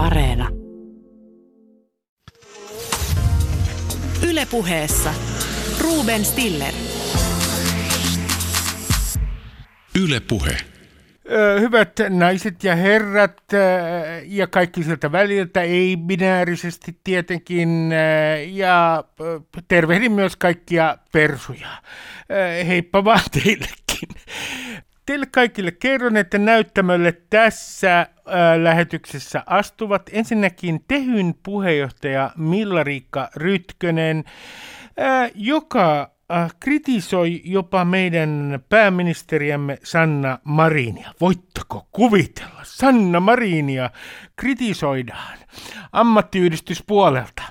Areena. Ylepuheessa Ruben Stiller. Ylepuhe. Hyvät naiset ja herrat ja kaikki sieltä väliltä, ei binäärisesti tietenkin, ja tervehdin myös kaikkia persuja. Heippa vaan teillekin. Teille kaikille kerron, että näyttämölle tässä lähetyksessä astuvat ensinnäkin Tehyn puheenjohtaja Milla-Riikka Rytkönen, joka kritisoi jopa meidän pääministeriämme Sanna Marinia. Voittako kuvitella? Sanna Marinia kritisoidaan ammattiyhdistyspuolelta.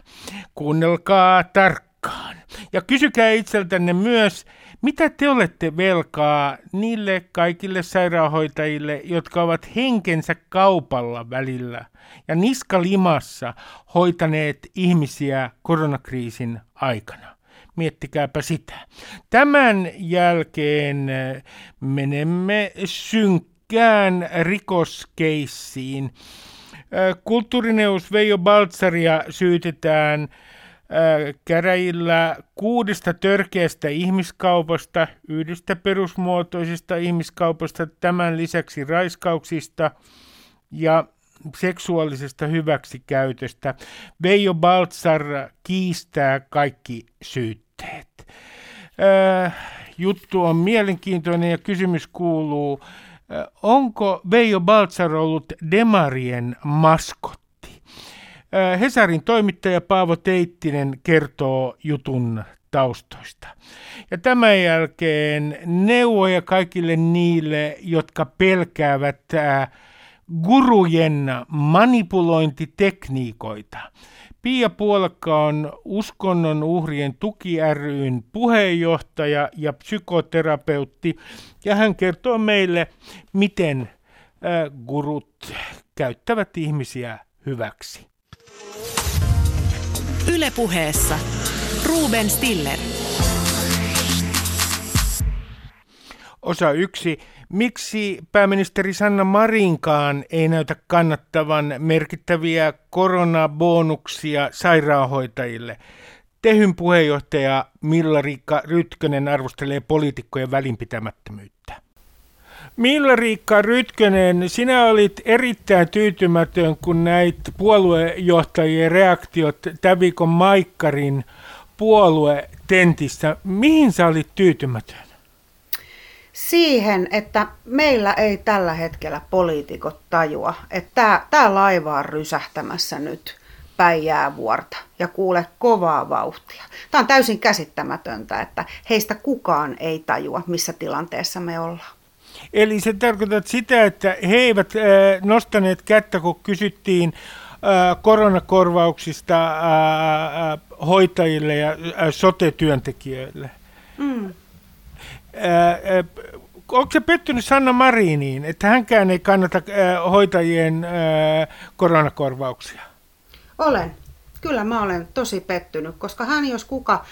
Kuunnelkaa tarkkaan. Ja kysykää itseltänne myös, mitä te olette velkaa niille kaikille sairaanhoitajille, jotka ovat henkensä kaupalla välillä ja niskalimassa hoitaneet ihmisiä koronakriisin aikana? Miettikääpä sitä. Tämän jälkeen eh, menemme synkkään rikoskeissiin. Eh, kulttuurineus Veijo Baltsaria syytetään käräjillä kuudesta törkeästä ihmiskaupasta, yhdestä perusmuotoisesta ihmiskaupasta, tämän lisäksi raiskauksista ja seksuaalisesta hyväksikäytöstä. Veijo Baltzar kiistää kaikki syytteet. Äh, juttu on mielenkiintoinen ja kysymys kuuluu, äh, onko Veijo Baltzar ollut Demarien maskotti? Hesarin toimittaja Paavo Teittinen kertoo jutun taustoista. Ja tämän jälkeen neuvoja kaikille niille, jotka pelkäävät gurujen manipulointitekniikoita. Pia Puolakka on uskonnon uhrien tuki ryn puheenjohtaja ja psykoterapeutti, ja hän kertoo meille, miten gurut käyttävät ihmisiä hyväksi. Ylepuheessa Ruben Stiller. Osa yksi. Miksi pääministeri Sanna Marinkaan ei näytä kannattavan merkittäviä koronabonuksia sairaanhoitajille? Tehyn puheenjohtaja Milla-Riikka Rytkönen arvostelee poliitikkojen välinpitämättömyyttä. Milla-Riikka Rytkönen, sinä olit erittäin tyytymätön, kun näit puoluejohtajien reaktiot Tävikon Maikkarin puoluetentissä. Mihin sä olit tyytymätön? siihen, että meillä ei tällä hetkellä poliitikot tajua, että tämä laiva on rysähtämässä nyt päijää vuorta ja kuule kovaa vauhtia. Tämä on täysin käsittämätöntä, että heistä kukaan ei tajua, missä tilanteessa me ollaan. Eli se tarkoittaa sitä, että he eivät äh, nostaneet kättä, kun kysyttiin äh, koronakorvauksista äh, hoitajille ja sote-työntekijöille. Mm. Onko se pettynyt Sanna Mariniin, että hänkään ei kannata hoitajien koronakorvauksia? Olen. Kyllä mä olen tosi pettynyt, koska hän jos kuka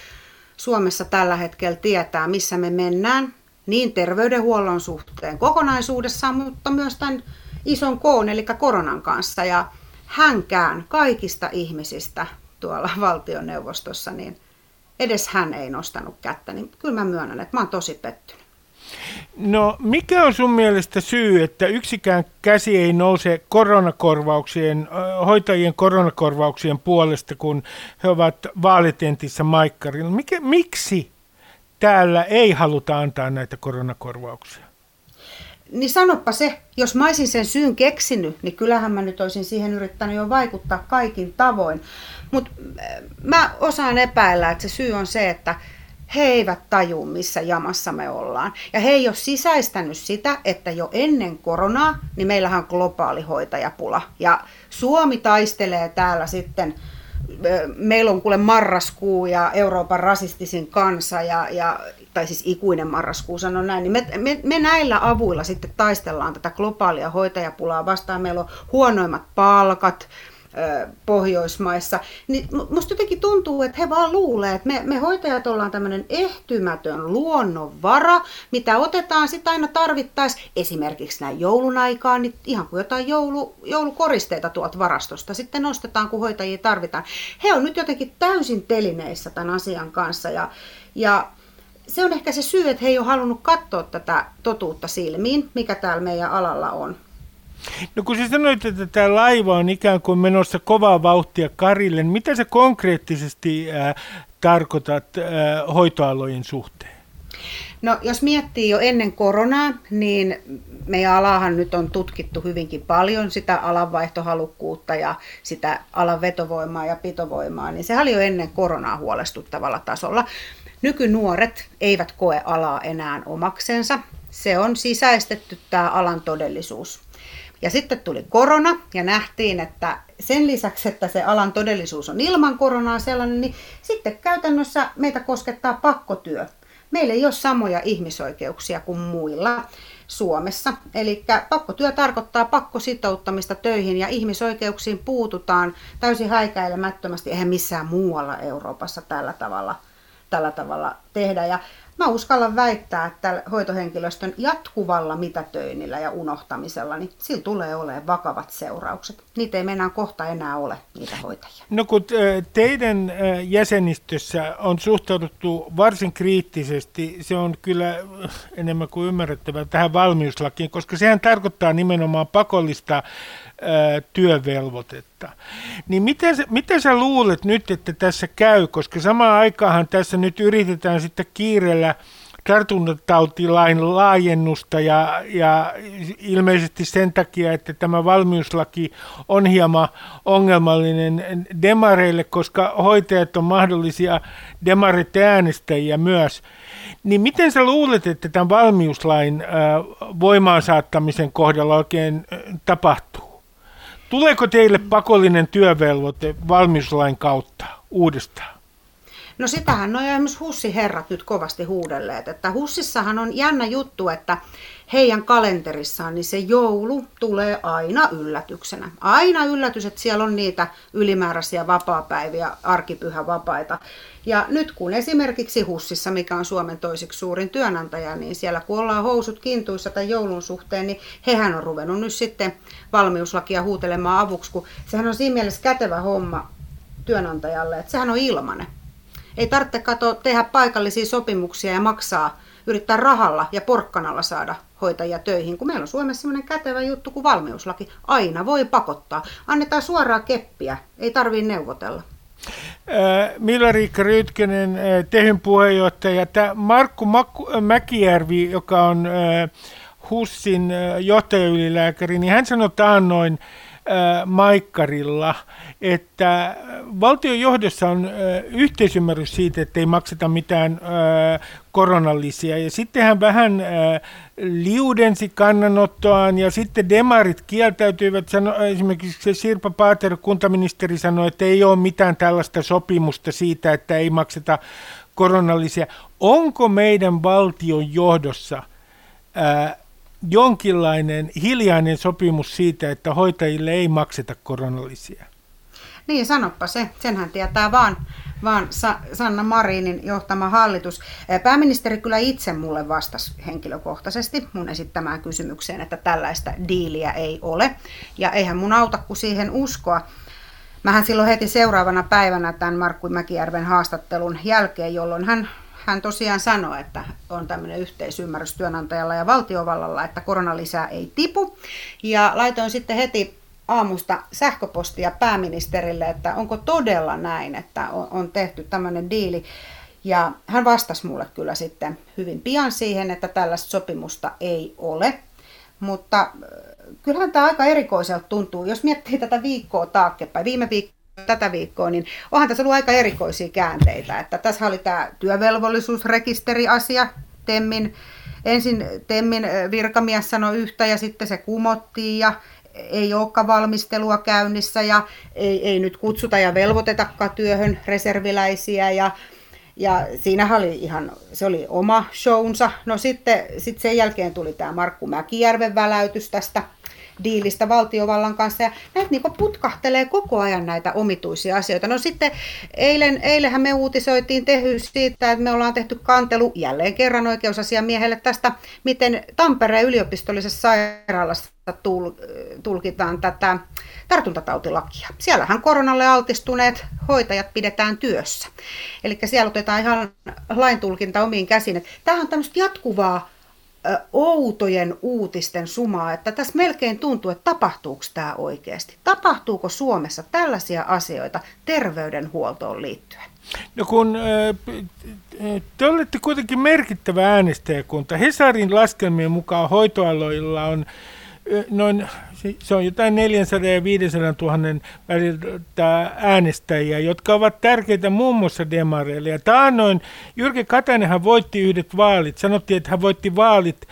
Suomessa tällä hetkellä tietää, missä me mennään, niin terveydenhuollon suhteen kokonaisuudessaan, mutta myös tämän ison koon, eli koronan kanssa. Ja hänkään kaikista ihmisistä tuolla valtioneuvostossa, niin edes hän ei nostanut kättä, niin kyllä mä myönnän, että mä oon tosi pettynyt. No mikä on sun mielestä syy, että yksikään käsi ei nouse koronakorvauksien, hoitajien koronakorvauksien puolesta, kun he ovat vaalitentissä maikkarilla? Mikä, miksi täällä ei haluta antaa näitä koronakorvauksia? Niin sanoppa se, jos mä olisin sen syyn keksinyt, niin kyllähän mä nyt olisin siihen yrittänyt jo vaikuttaa kaikin tavoin. Mutta mä osaan epäillä, että se syy on se, että he eivät taju, missä jamassa me ollaan. Ja he ei ole sisäistänyt sitä, että jo ennen koronaa, niin meillähän on globaali hoitajapula. Ja Suomi taistelee täällä sitten, meillä on kuule marraskuu ja Euroopan rasistisin kansa ja, ja tai siis ikuinen marraskuu sanon näin, niin me, me, me näillä avuilla sitten taistellaan tätä globaalia hoitajapulaa vastaan. Meillä on huonoimmat palkat, Pohjoismaissa, niin musta jotenkin tuntuu, että he vaan luulee, että me, me hoitajat ollaan tämmöinen ehtymätön luonnonvara, mitä otetaan sitten aina tarvittaessa, esimerkiksi näin joulun aikaan, niin ihan kuin jotain joulu, joulukoristeita tuolta varastosta sitten nostetaan, kun hoitajia tarvitaan. He on nyt jotenkin täysin telineissä tämän asian kanssa ja, ja se on ehkä se syy, että he ei ole halunnut katsoa tätä totuutta silmiin, mikä täällä meidän alalla on. No kun sä sanoit, että tämä laiva on ikään kuin menossa kovaa vauhtia karille, niin mitä sä konkreettisesti äh, tarkoitat äh, hoitoalojen suhteen? No jos miettii jo ennen koronaa, niin meidän alahan nyt on tutkittu hyvinkin paljon sitä alanvaihtohalukkuutta ja sitä alan vetovoimaa ja pitovoimaa, niin se oli jo ennen koronaa huolestuttavalla tasolla. Nykynuoret eivät koe alaa enää omaksensa. Se on sisäistetty tämä alan todellisuus. Ja sitten tuli korona ja nähtiin, että sen lisäksi, että se alan todellisuus on ilman koronaa sellainen, niin sitten käytännössä meitä koskettaa pakkotyö. Meillä ei ole samoja ihmisoikeuksia kuin muilla Suomessa. Eli pakkotyö tarkoittaa pakkositouttamista töihin ja ihmisoikeuksiin puututaan täysin häikäilemättömästi. Eihän missään muualla Euroopassa tällä tavalla, tällä tavalla tehdä. Ja Mä uskallan väittää, että hoitohenkilöstön jatkuvalla mitätöinnillä ja unohtamisella, niin sillä tulee olemaan vakavat seuraukset. Niitä ei mennään kohta enää ole, niitä hoitajia. No kun teidän jäsenistössä on suhtauduttu varsin kriittisesti, se on kyllä enemmän kuin ymmärrettävää tähän valmiuslakiin, koska sehän tarkoittaa nimenomaan pakollista työvelvoitetta. Niin mitä, mitä sä luulet nyt, että tässä käy, koska samaan aikaanhan tässä nyt yritetään sitten kiireellä tartuntatautilain laajennusta ja, ja ilmeisesti sen takia, että tämä valmiuslaki on hieman ongelmallinen demareille, koska hoitajat on mahdollisia demarit äänestäjiä myös. Niin miten sä luulet, että tämän valmiuslain voimaan saattamisen kohdalla oikein tapahtuu? Tuleeko teille pakollinen työvelvoite valmiuslain kautta uudestaan? No sitähän on esimerkiksi Hussi-herrat nyt kovasti huudelleet, että Hussissahan on jännä juttu, että heidän kalenterissaan niin se joulu tulee aina yllätyksenä. Aina yllätys, että siellä on niitä ylimääräisiä vapaapäiviä, arkipyhävapaita. Ja nyt kun esimerkiksi Hussissa, mikä on Suomen toiseksi suurin työnantaja, niin siellä kun ollaan housut kintuissa tai joulun suhteen, niin hehän on ruvennut nyt sitten valmiuslakia huutelemaan avuksi, kun sehän on siinä mielessä kätevä homma työnantajalle, että sehän on ilmanen. Ei tarvitse katsoa, tehdä paikallisia sopimuksia ja maksaa, yrittää rahalla ja porkkanalla saada hoitajia töihin, kun meillä on Suomessa sellainen kätevä juttu kuin valmiuslaki. Aina voi pakottaa. Annetaan suoraa keppiä, ei tarvitse neuvotella. Milla-Riikka Rytkönen, Tehyn puheenjohtaja. Tämä Markku Mäkijärvi, joka on HUSin johtajaylilääkäri, niin hän sanoi taannoin, Maikkarilla, että valtion johdossa on yhteisymmärrys siitä, että ei makseta mitään koronallisia. Ja sitten hän vähän liudensi kannanottoaan ja sitten demarit kieltäytyivät, sano, esimerkiksi se Sirpa Paater, kuntaministeri, sanoi, että ei ole mitään tällaista sopimusta siitä, että ei makseta koronallisia. Onko meidän valtion johdossa jonkinlainen hiljainen sopimus siitä, että hoitajille ei makseta koronallisia? Niin, sanoppa se. Senhän tietää vaan, vaan Sa- Sanna Marinin johtama hallitus. Pääministeri kyllä itse mulle vastasi henkilökohtaisesti mun esittämään kysymykseen, että tällaista diiliä ei ole. Ja eihän mun auta kuin siihen uskoa. Mähän silloin heti seuraavana päivänä tämän Markku Mäkijärven haastattelun jälkeen, jolloin hän hän tosiaan sanoi, että on tämmöinen yhteisymmärrys työnantajalla ja valtiovallalla, että koronalisää ei tipu. Ja laitoin sitten heti aamusta sähköpostia pääministerille, että onko todella näin, että on tehty tämmöinen diili. Ja hän vastasi mulle kyllä sitten hyvin pian siihen, että tällaista sopimusta ei ole. Mutta äh, kyllähän tämä aika erikoiselta tuntuu, jos miettii tätä viikkoa taaksepäin. Viime viikko tätä viikkoa, niin onhan tässä ollut aika erikoisia käänteitä. Että tässä oli tämä työvelvollisuusrekisteriasia, Temmin, ensin Temmin virkamies sanoi yhtä ja sitten se kumottiin ja ei olekaan valmistelua käynnissä ja ei, ei nyt kutsuta ja velvoitetakaan työhön reserviläisiä ja, ja siinä oli ihan, se oli oma shownsa. No sitten sit sen jälkeen tuli tämä Markku Mäkijärven väläytys tästä diilistä valtiovallan kanssa. Ja näitä niin putkahtelee koko ajan näitä omituisia asioita. No sitten eilen, eilenhän me uutisoitiin tehy siitä, että me ollaan tehty kantelu jälleen kerran oikeusasiamiehelle tästä, miten Tampereen yliopistollisessa sairaalassa tulkitaan tätä tartuntatautilakia. Siellähän koronalle altistuneet hoitajat pidetään työssä. Eli siellä otetaan ihan laintulkinta omiin käsiin. Tämä on tämmöistä jatkuvaa outojen uutisten sumaa, että tässä melkein tuntuu, että tapahtuuko tämä oikeasti. Tapahtuuko Suomessa tällaisia asioita terveydenhuoltoon liittyen? No kun te olette kuitenkin merkittävä äänestäjäkunta. Hesarin laskelmien mukaan hoitoaloilla on noin, se on jotain 400 ja 500 000 väliltä äänestäjiä, jotka ovat tärkeitä muun muassa demareille. Ja taannoin Jyrki Katainenhan voitti yhdet vaalit. Sanottiin, että hän voitti vaalit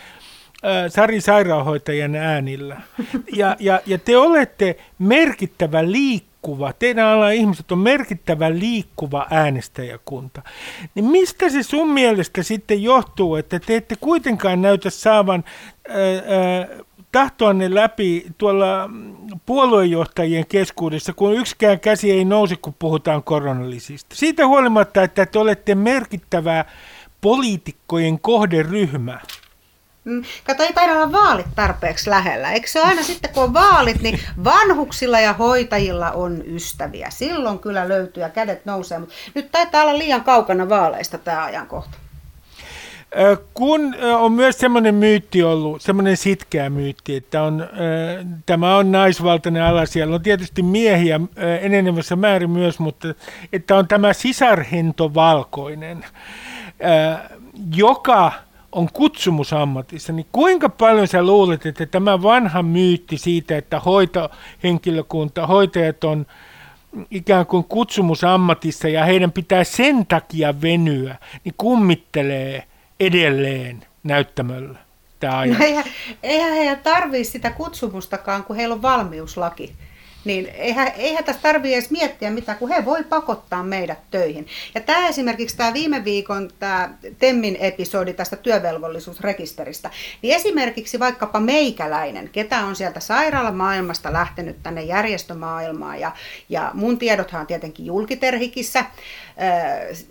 Sari sairaanhoitajan äänillä. Ja, ja, ja te olette merkittävä liikkuva, teidän alan ihmiset on merkittävä liikkuva äänestäjäkunta. Niin mistä se sun mielestä sitten johtuu, että te ette kuitenkaan näytä saavan ää, ää, tahtoanne läpi tuolla puoluejohtajien keskuudessa, kun yksikään käsi ei nouse, kun puhutaan koronalisista. Siitä huolimatta, että te olette merkittävää poliitikkojen kohderyhmä. Mm, kato, ei taida olla vaalit tarpeeksi lähellä. Eikö se aina sitten, kun on vaalit, niin vanhuksilla ja hoitajilla on ystäviä. Silloin kyllä löytyy ja kädet nousee, mutta nyt taitaa olla liian kaukana vaaleista tämä ajankohta. Kun on myös semmoinen myytti ollut, semmoinen sitkeä myytti, että on, tämä on naisvaltainen ala, siellä on tietysti miehiä enenevässä määrin myös, mutta että on tämä sisarhento valkoinen, joka on kutsumusammatissa, niin kuinka paljon sä luulet, että tämä vanha myytti siitä, että hoitohenkilökunta, hoitajat on ikään kuin kutsumusammatissa ja heidän pitää sen takia venyä, niin kummittelee – edelleen näyttämöllä tämä No eihän, eihän heidän tarvitse sitä kutsumustakaan, kun heillä on valmiuslaki niin eihän, eihän tässä tarvitse edes miettiä mitään, kun he voi pakottaa meidät töihin. Ja tämä esimerkiksi tämä viime viikon tämä Temmin episodi tästä työvelvollisuusrekisteristä, niin esimerkiksi vaikkapa meikäläinen, ketä on sieltä sairaalamaailmasta lähtenyt tänne järjestömaailmaan, ja, ja mun tiedothan on tietenkin julkiterhikissä,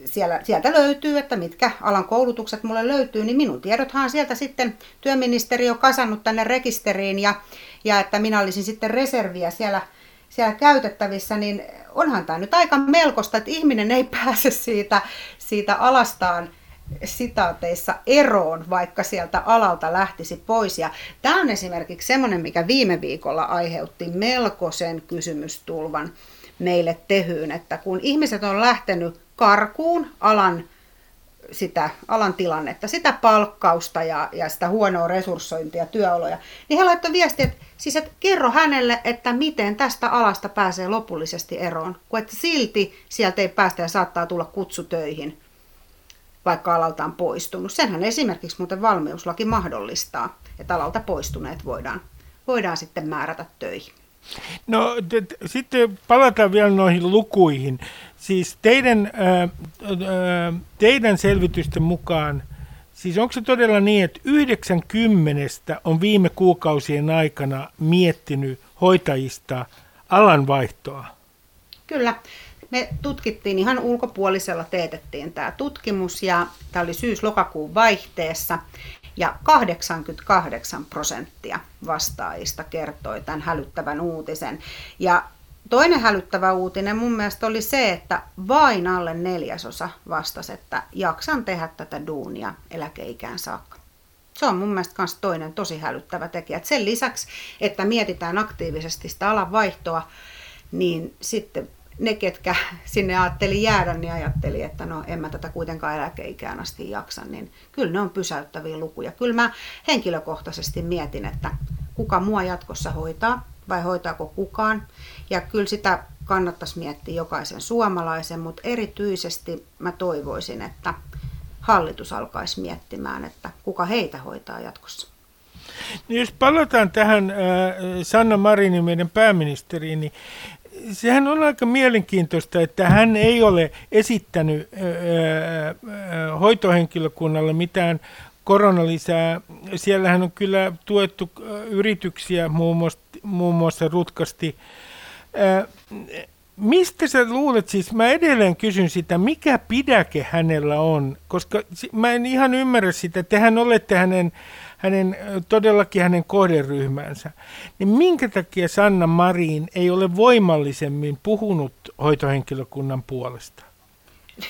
siellä, sieltä löytyy, että mitkä alan koulutukset mulle löytyy, niin minun tiedothan sieltä sitten työministeriö kasannut tänne rekisteriin, ja, ja että minä olisin sitten reserviä siellä siellä käytettävissä, niin onhan tämä nyt aika melkoista, että ihminen ei pääse siitä, siitä alastaan sitaateissa eroon, vaikka sieltä alalta lähtisi pois. Ja tämä on esimerkiksi semmoinen, mikä viime viikolla aiheutti melkoisen kysymystulvan meille tehyyn, että kun ihmiset on lähtenyt karkuun alan sitä alan tilannetta, sitä palkkausta ja, ja sitä huonoa resurssointia, työoloja, niin he laittoivat viestiä, että, siis, että kerro hänelle, että miten tästä alasta pääsee lopullisesti eroon, kun että silti sieltä ei päästä ja saattaa tulla kutsu töihin, vaikka alalta on poistunut. Senhän esimerkiksi muuten valmiuslaki mahdollistaa, että alalta poistuneet voidaan, voidaan sitten määrätä töihin. No t- sitten palataan vielä noihin lukuihin. Siis teidän, ää, teidän selvitysten mukaan, siis onko se todella niin, että 90 on viime kuukausien aikana miettinyt hoitajista alanvaihtoa? Kyllä. Me tutkittiin ihan ulkopuolisella, teetettiin tämä tutkimus ja tämä oli syys-lokakuun vaihteessa. Ja 88 prosenttia vastaajista kertoi tämän hälyttävän uutisen. Ja toinen hälyttävä uutinen mun mielestä oli se, että vain alle neljäsosa vastasi, että jaksan tehdä tätä duunia eläkeikään saakka. Se on mun mielestä myös toinen tosi hälyttävä tekijä. Et sen lisäksi, että mietitään aktiivisesti sitä alan vaihtoa, niin sitten ne, ketkä sinne ajatteli jäädä, niin ajatteli, että no en mä tätä kuitenkaan eläkeikään asti jaksa, niin kyllä ne on pysäyttäviä lukuja. Kyllä mä henkilökohtaisesti mietin, että kuka mua jatkossa hoitaa vai hoitaako kukaan. Ja kyllä sitä kannattaisi miettiä jokaisen suomalaisen, mutta erityisesti mä toivoisin, että hallitus alkaisi miettimään, että kuka heitä hoitaa jatkossa. Niin jos palataan tähän äh, Sanna Marinin, meidän pääministeriin, niin sehän on aika mielenkiintoista, että hän ei ole esittänyt hoitohenkilökunnalle mitään koronalisää. Siellähän on kyllä tuettu yrityksiä muun muassa, muun muassa rutkasti. Mistä sä luulet siis, mä edelleen kysyn sitä, mikä pidäke hänellä on, koska mä en ihan ymmärrä sitä, tehän olette hänen, hänen todellakin hänen kohderyhmänsä, niin minkä takia Sanna Marin ei ole voimallisemmin puhunut hoitohenkilökunnan puolesta?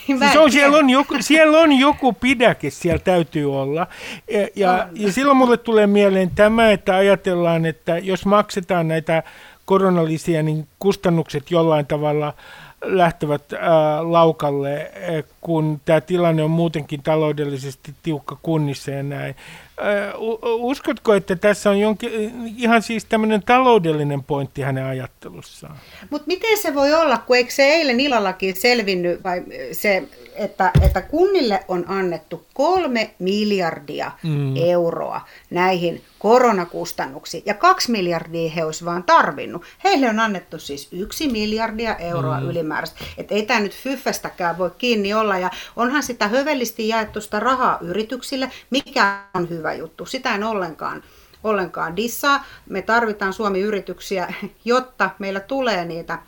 Niin Siis on, siellä, on joku, siellä on joku pidäke, siellä täytyy olla. Ja, ja, ja silloin mulle tulee mieleen tämä, että ajatellaan, että jos maksetaan näitä koronalisia, niin kustannukset jollain tavalla lähtevät ää, laukalle, kun tämä tilanne on muutenkin taloudellisesti tiukka kunnissa ja näin. Uskotko, että tässä on jonkin, ihan siis tämmöinen taloudellinen pointti hänen ajattelussaan? Mutta miten se voi olla, kun eikö se eilen illallakin selvinnyt, vai se, että, että kunnille on annettu kolme miljardia mm. euroa näihin koronakustannuksiin, ja kaksi miljardia he olisivat vaan tarvinnut. Heille on annettu siis yksi miljardia euroa mm. ylimääräistä. Että ei tämä nyt fyffestäkään voi kiinni olla, ja onhan sitä hövellisesti jaettu sitä rahaa yrityksille, mikä on hyvä juttu. Sitä en ollenkaan ollenkaan dissaa. Me tarvitaan Suomi-yrityksiä, jotta meillä tulee niitä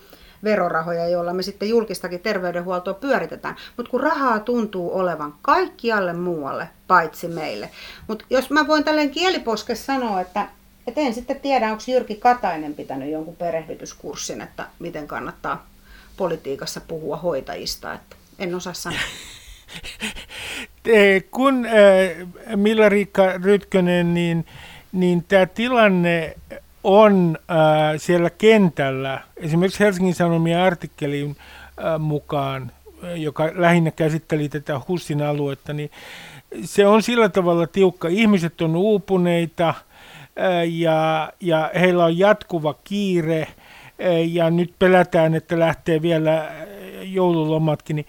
verorahoja, joilla me sitten julkistakin terveydenhuoltoa pyöritetään. Mutta kun rahaa tuntuu olevan kaikkialle muualle, paitsi meille. Mutta jos mä voin tälleen kieliposkessa sanoa, että et en sitten tiedä, onko Jyrki Katainen pitänyt jonkun perehdytyskurssin, että miten kannattaa politiikassa puhua hoitajista. Että en osaa sanoa. Kun äh, Milla-Riikka Rytkönen, niin, niin tämä tilanne on äh, siellä kentällä, esimerkiksi Helsingin Sanomien artikkelin äh, mukaan, joka lähinnä käsitteli tätä Hussin aluetta, niin se on sillä tavalla tiukka. Ihmiset on uupuneita äh, ja, ja heillä on jatkuva kiire äh, ja nyt pelätään, että lähtee vielä äh, joululomatkin. Niin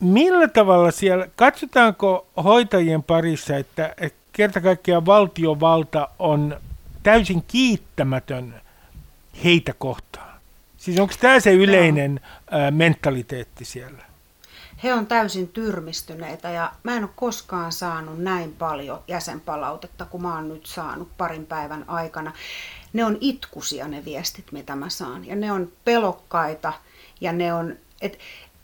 millä tavalla siellä, katsotaanko hoitajien parissa, että, että kerta kaikkiaan valtiovalta on täysin kiittämätön heitä kohtaan? Siis onko tämä se yleinen ä, mentaliteetti siellä? He on täysin tyrmistyneitä ja mä en ole koskaan saanut näin paljon jäsenpalautetta kuin mä oon nyt saanut parin päivän aikana. Ne on itkusia ne viestit, mitä mä saan ja ne on pelokkaita ja ne on, et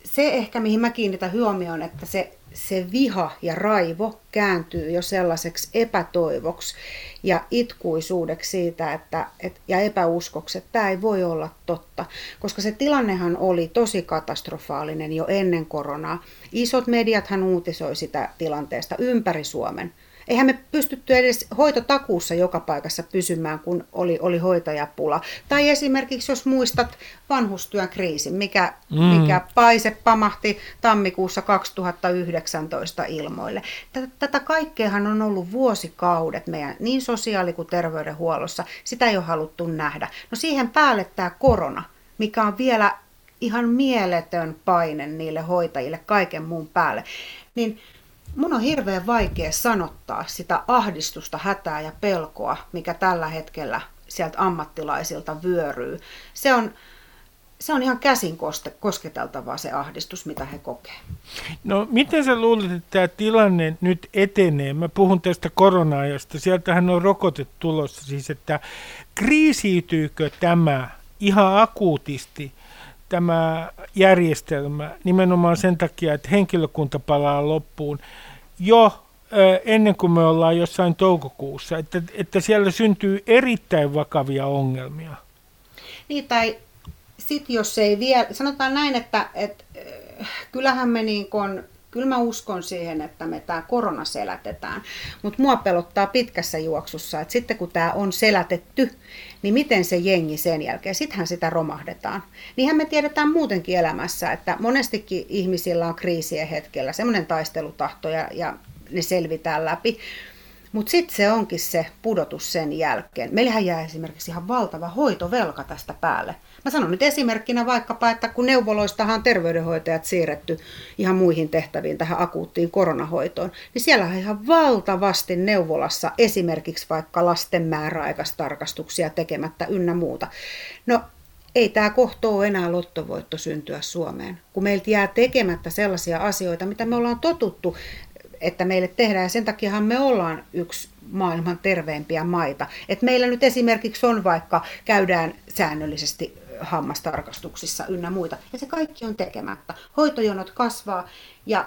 se ehkä mihin mä kiinnitän huomioon, että se se viha ja raivo kääntyy jo sellaiseksi epätoivoksi ja itkuisuudeksi siitä, että, et, ja epäuskoksi, että tämä ei voi olla totta. Koska se tilannehan oli tosi katastrofaalinen jo ennen koronaa. Isot mediathan uutisoi sitä tilanteesta ympäri Suomen. Eihän me pystytty edes hoitotakuussa joka paikassa pysymään, kun oli, oli hoitajapula. Tai esimerkiksi, jos muistat vanhustyön kriisin, mikä, mm. mikä paise pamahti tammikuussa 2019 ilmoille. Tätä, tätä kaikkeahan on ollut vuosikaudet meidän niin sosiaali- kuin terveydenhuollossa. Sitä ei ole haluttu nähdä. No siihen päälle tämä korona, mikä on vielä ihan mieletön paine niille hoitajille kaiken muun päälle. Niin Mun on hirveän vaikea sanottaa sitä ahdistusta, hätää ja pelkoa, mikä tällä hetkellä sieltä ammattilaisilta vyöryy. Se on, se on ihan käsin kosketeltavaa se ahdistus, mitä he kokee. No miten sä luulet, että tämä tilanne nyt etenee? Mä puhun tästä korona-ajasta. Sieltähän on rokote tulossa. Siis että kriisiytyykö tämä ihan akuutisti tämä järjestelmä nimenomaan sen takia, että henkilökunta palaa loppuun jo ennen kuin me ollaan jossain toukokuussa, että, että siellä syntyy erittäin vakavia ongelmia. Niin, tai sitten jos ei vielä, sanotaan näin, että, että kyllähän me niin kuin Kyllä mä uskon siihen, että me tämä korona selätetään, mutta mua pelottaa pitkässä juoksussa, että sitten kun tämä on selätetty, niin miten se jengi sen jälkeen, sittenhän sitä romahdetaan. Niinhän me tiedetään muutenkin elämässä, että monestikin ihmisillä on kriisien hetkellä semmoinen taistelutahto ja, ja ne selvitään läpi. Mutta sitten se onkin se pudotus sen jälkeen. Meillähän jää esimerkiksi ihan valtava hoitovelka tästä päälle. Mä sanon nyt esimerkkinä vaikkapa, että kun neuvoloistahan on terveydenhoitajat siirretty ihan muihin tehtäviin tähän akuuttiin koronahoitoon, niin siellä on ihan valtavasti neuvolassa esimerkiksi vaikka lasten määräaikaistarkastuksia tekemättä ynnä muuta. No ei tämä kohto enää lottovoitto syntyä Suomeen, kun meiltä jää tekemättä sellaisia asioita, mitä me ollaan totuttu että meille tehdään. Ja sen takiahan me ollaan yksi maailman terveempiä maita. Et meillä nyt esimerkiksi on vaikka, käydään säännöllisesti hammastarkastuksissa ynnä muita. Ja se kaikki on tekemättä. Hoitojonot kasvaa ja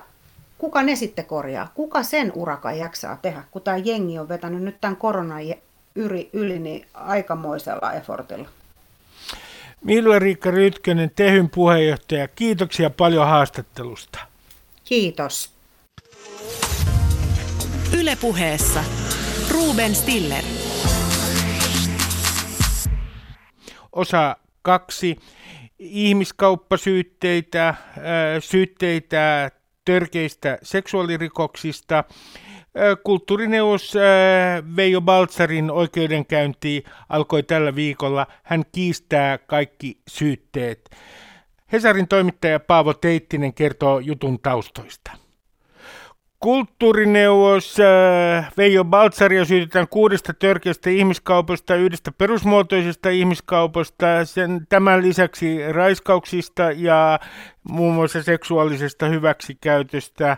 kuka ne sitten korjaa? Kuka sen urakan jaksaa tehdä, kun tämä jengi on vetänyt nyt tämän koronan yli, yli niin aikamoisella effortilla? Milva-Riikka Rytkönen, Tehyn puheenjohtaja, kiitoksia paljon haastattelusta. Kiitos. Ylepuheessa Ruben Stiller. Osa kaksi. Ihmiskauppasyytteitä, äh, syytteitä törkeistä seksuaalirikoksista. Äh, kulttuurineuvos äh, Veijo Baltsarin oikeudenkäynti alkoi tällä viikolla. Hän kiistää kaikki syytteet. Hesarin toimittaja Paavo Teittinen kertoo jutun taustoista. Kulttuurineuvos Veijo Baltsaria syytetään kuudesta törkeästä ihmiskaupasta, yhdestä perusmuotoisesta ihmiskaupasta, sen, tämän lisäksi raiskauksista ja muun muassa seksuaalisesta hyväksikäytöstä.